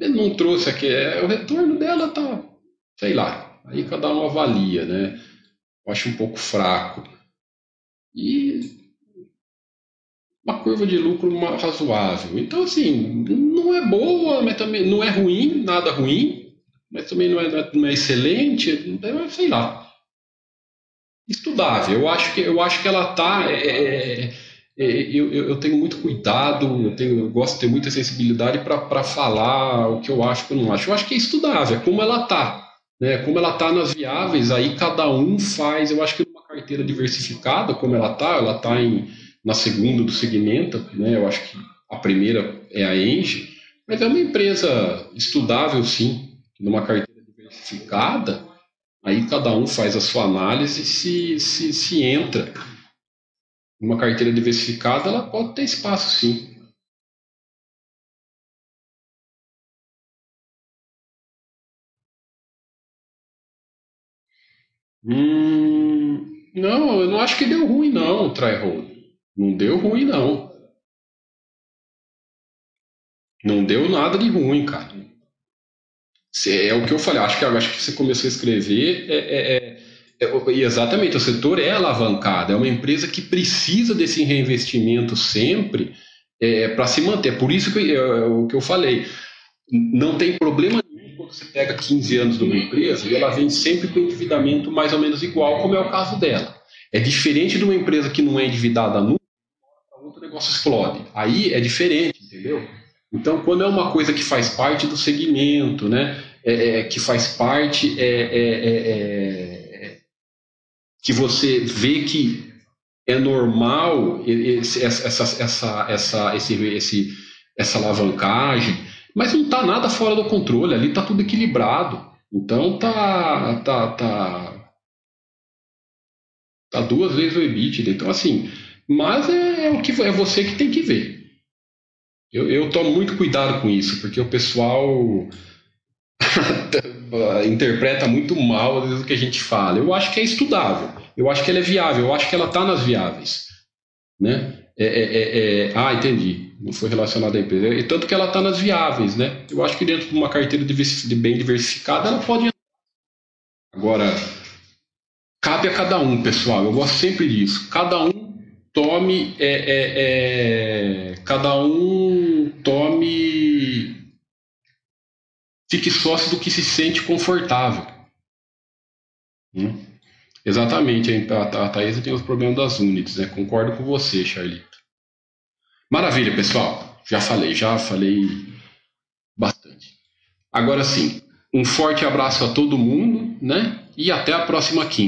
ele não trouxe aqui, é, o retorno dela tá, sei lá, aí cada um avalia, né? Eu acho um pouco fraco. E uma curva de lucro razoável. Então, assim, não é boa, mas também não é ruim, nada ruim, mas também não é, não é excelente, então, sei lá. Estudável. Eu acho que, eu acho que ela está. É, é, é, eu, eu, tenho muito cuidado, eu, tenho, eu gosto de ter muita sensibilidade para falar o que eu acho que eu não acho. Eu acho que é estudável, é como ela está. Né? Como ela está nas viáveis, aí cada um faz. Eu acho que numa carteira diversificada, como ela está, ela está na segunda do segmento, né? eu acho que a primeira é a Engie, mas é uma empresa estudável, sim, numa carteira diversificada. Aí cada um faz a sua análise e se, se, se entra uma carteira diversificada, ela pode ter espaço sim. Hum, não, eu não acho que deu ruim não, tryhold. Não deu ruim não. Não deu nada de ruim, cara. É o que eu falei, acho que, acho que você começou a escrever, é, é, é é, exatamente, o setor é alavancado, é uma empresa que precisa desse reinvestimento sempre é, para se manter. Por isso que é, é, o que eu falei, não tem problema nenhum quando você pega 15 anos de uma empresa e ela vem sempre com endividamento mais ou menos igual, como é o caso dela. É diferente de uma empresa que não é endividada nunca, outro negócio explode. Aí é diferente, entendeu? Então, quando é uma coisa que faz parte do segmento, né, é, é, que faz parte é, que você vê que é normal esse, essa, essa, essa, esse, esse, essa alavancagem, Mas não está nada fora do controle, ali está tudo equilibrado. Então tá, tá, tá, tá duas vezes o EBITDA. Então assim, mas é, é o que é você que tem que ver. Eu, eu tomo muito cuidado com isso, porque o pessoal interpreta muito mal às vezes o que a gente fala. Eu acho que é estudável, eu acho que ela é viável, eu acho que ela está nas viáveis. Né? É, é, é, é, ah, entendi. Não foi relacionado à empresa. E tanto que ela está nas viáveis, né? Eu acho que dentro de uma carteira de bem diversificada ela pode. Agora, cabe a cada um, pessoal. Eu gosto sempre disso. Cada um tome. É, é, cada um tome. Fique sócio do que se sente confortável. Hum? Exatamente, a, Thaisa tem os problemas das unidades, né? Concordo com você, Charlito. Maravilha, pessoal. Já falei, já falei bastante. Agora sim, um forte abraço a todo mundo, né? E até a próxima quinta.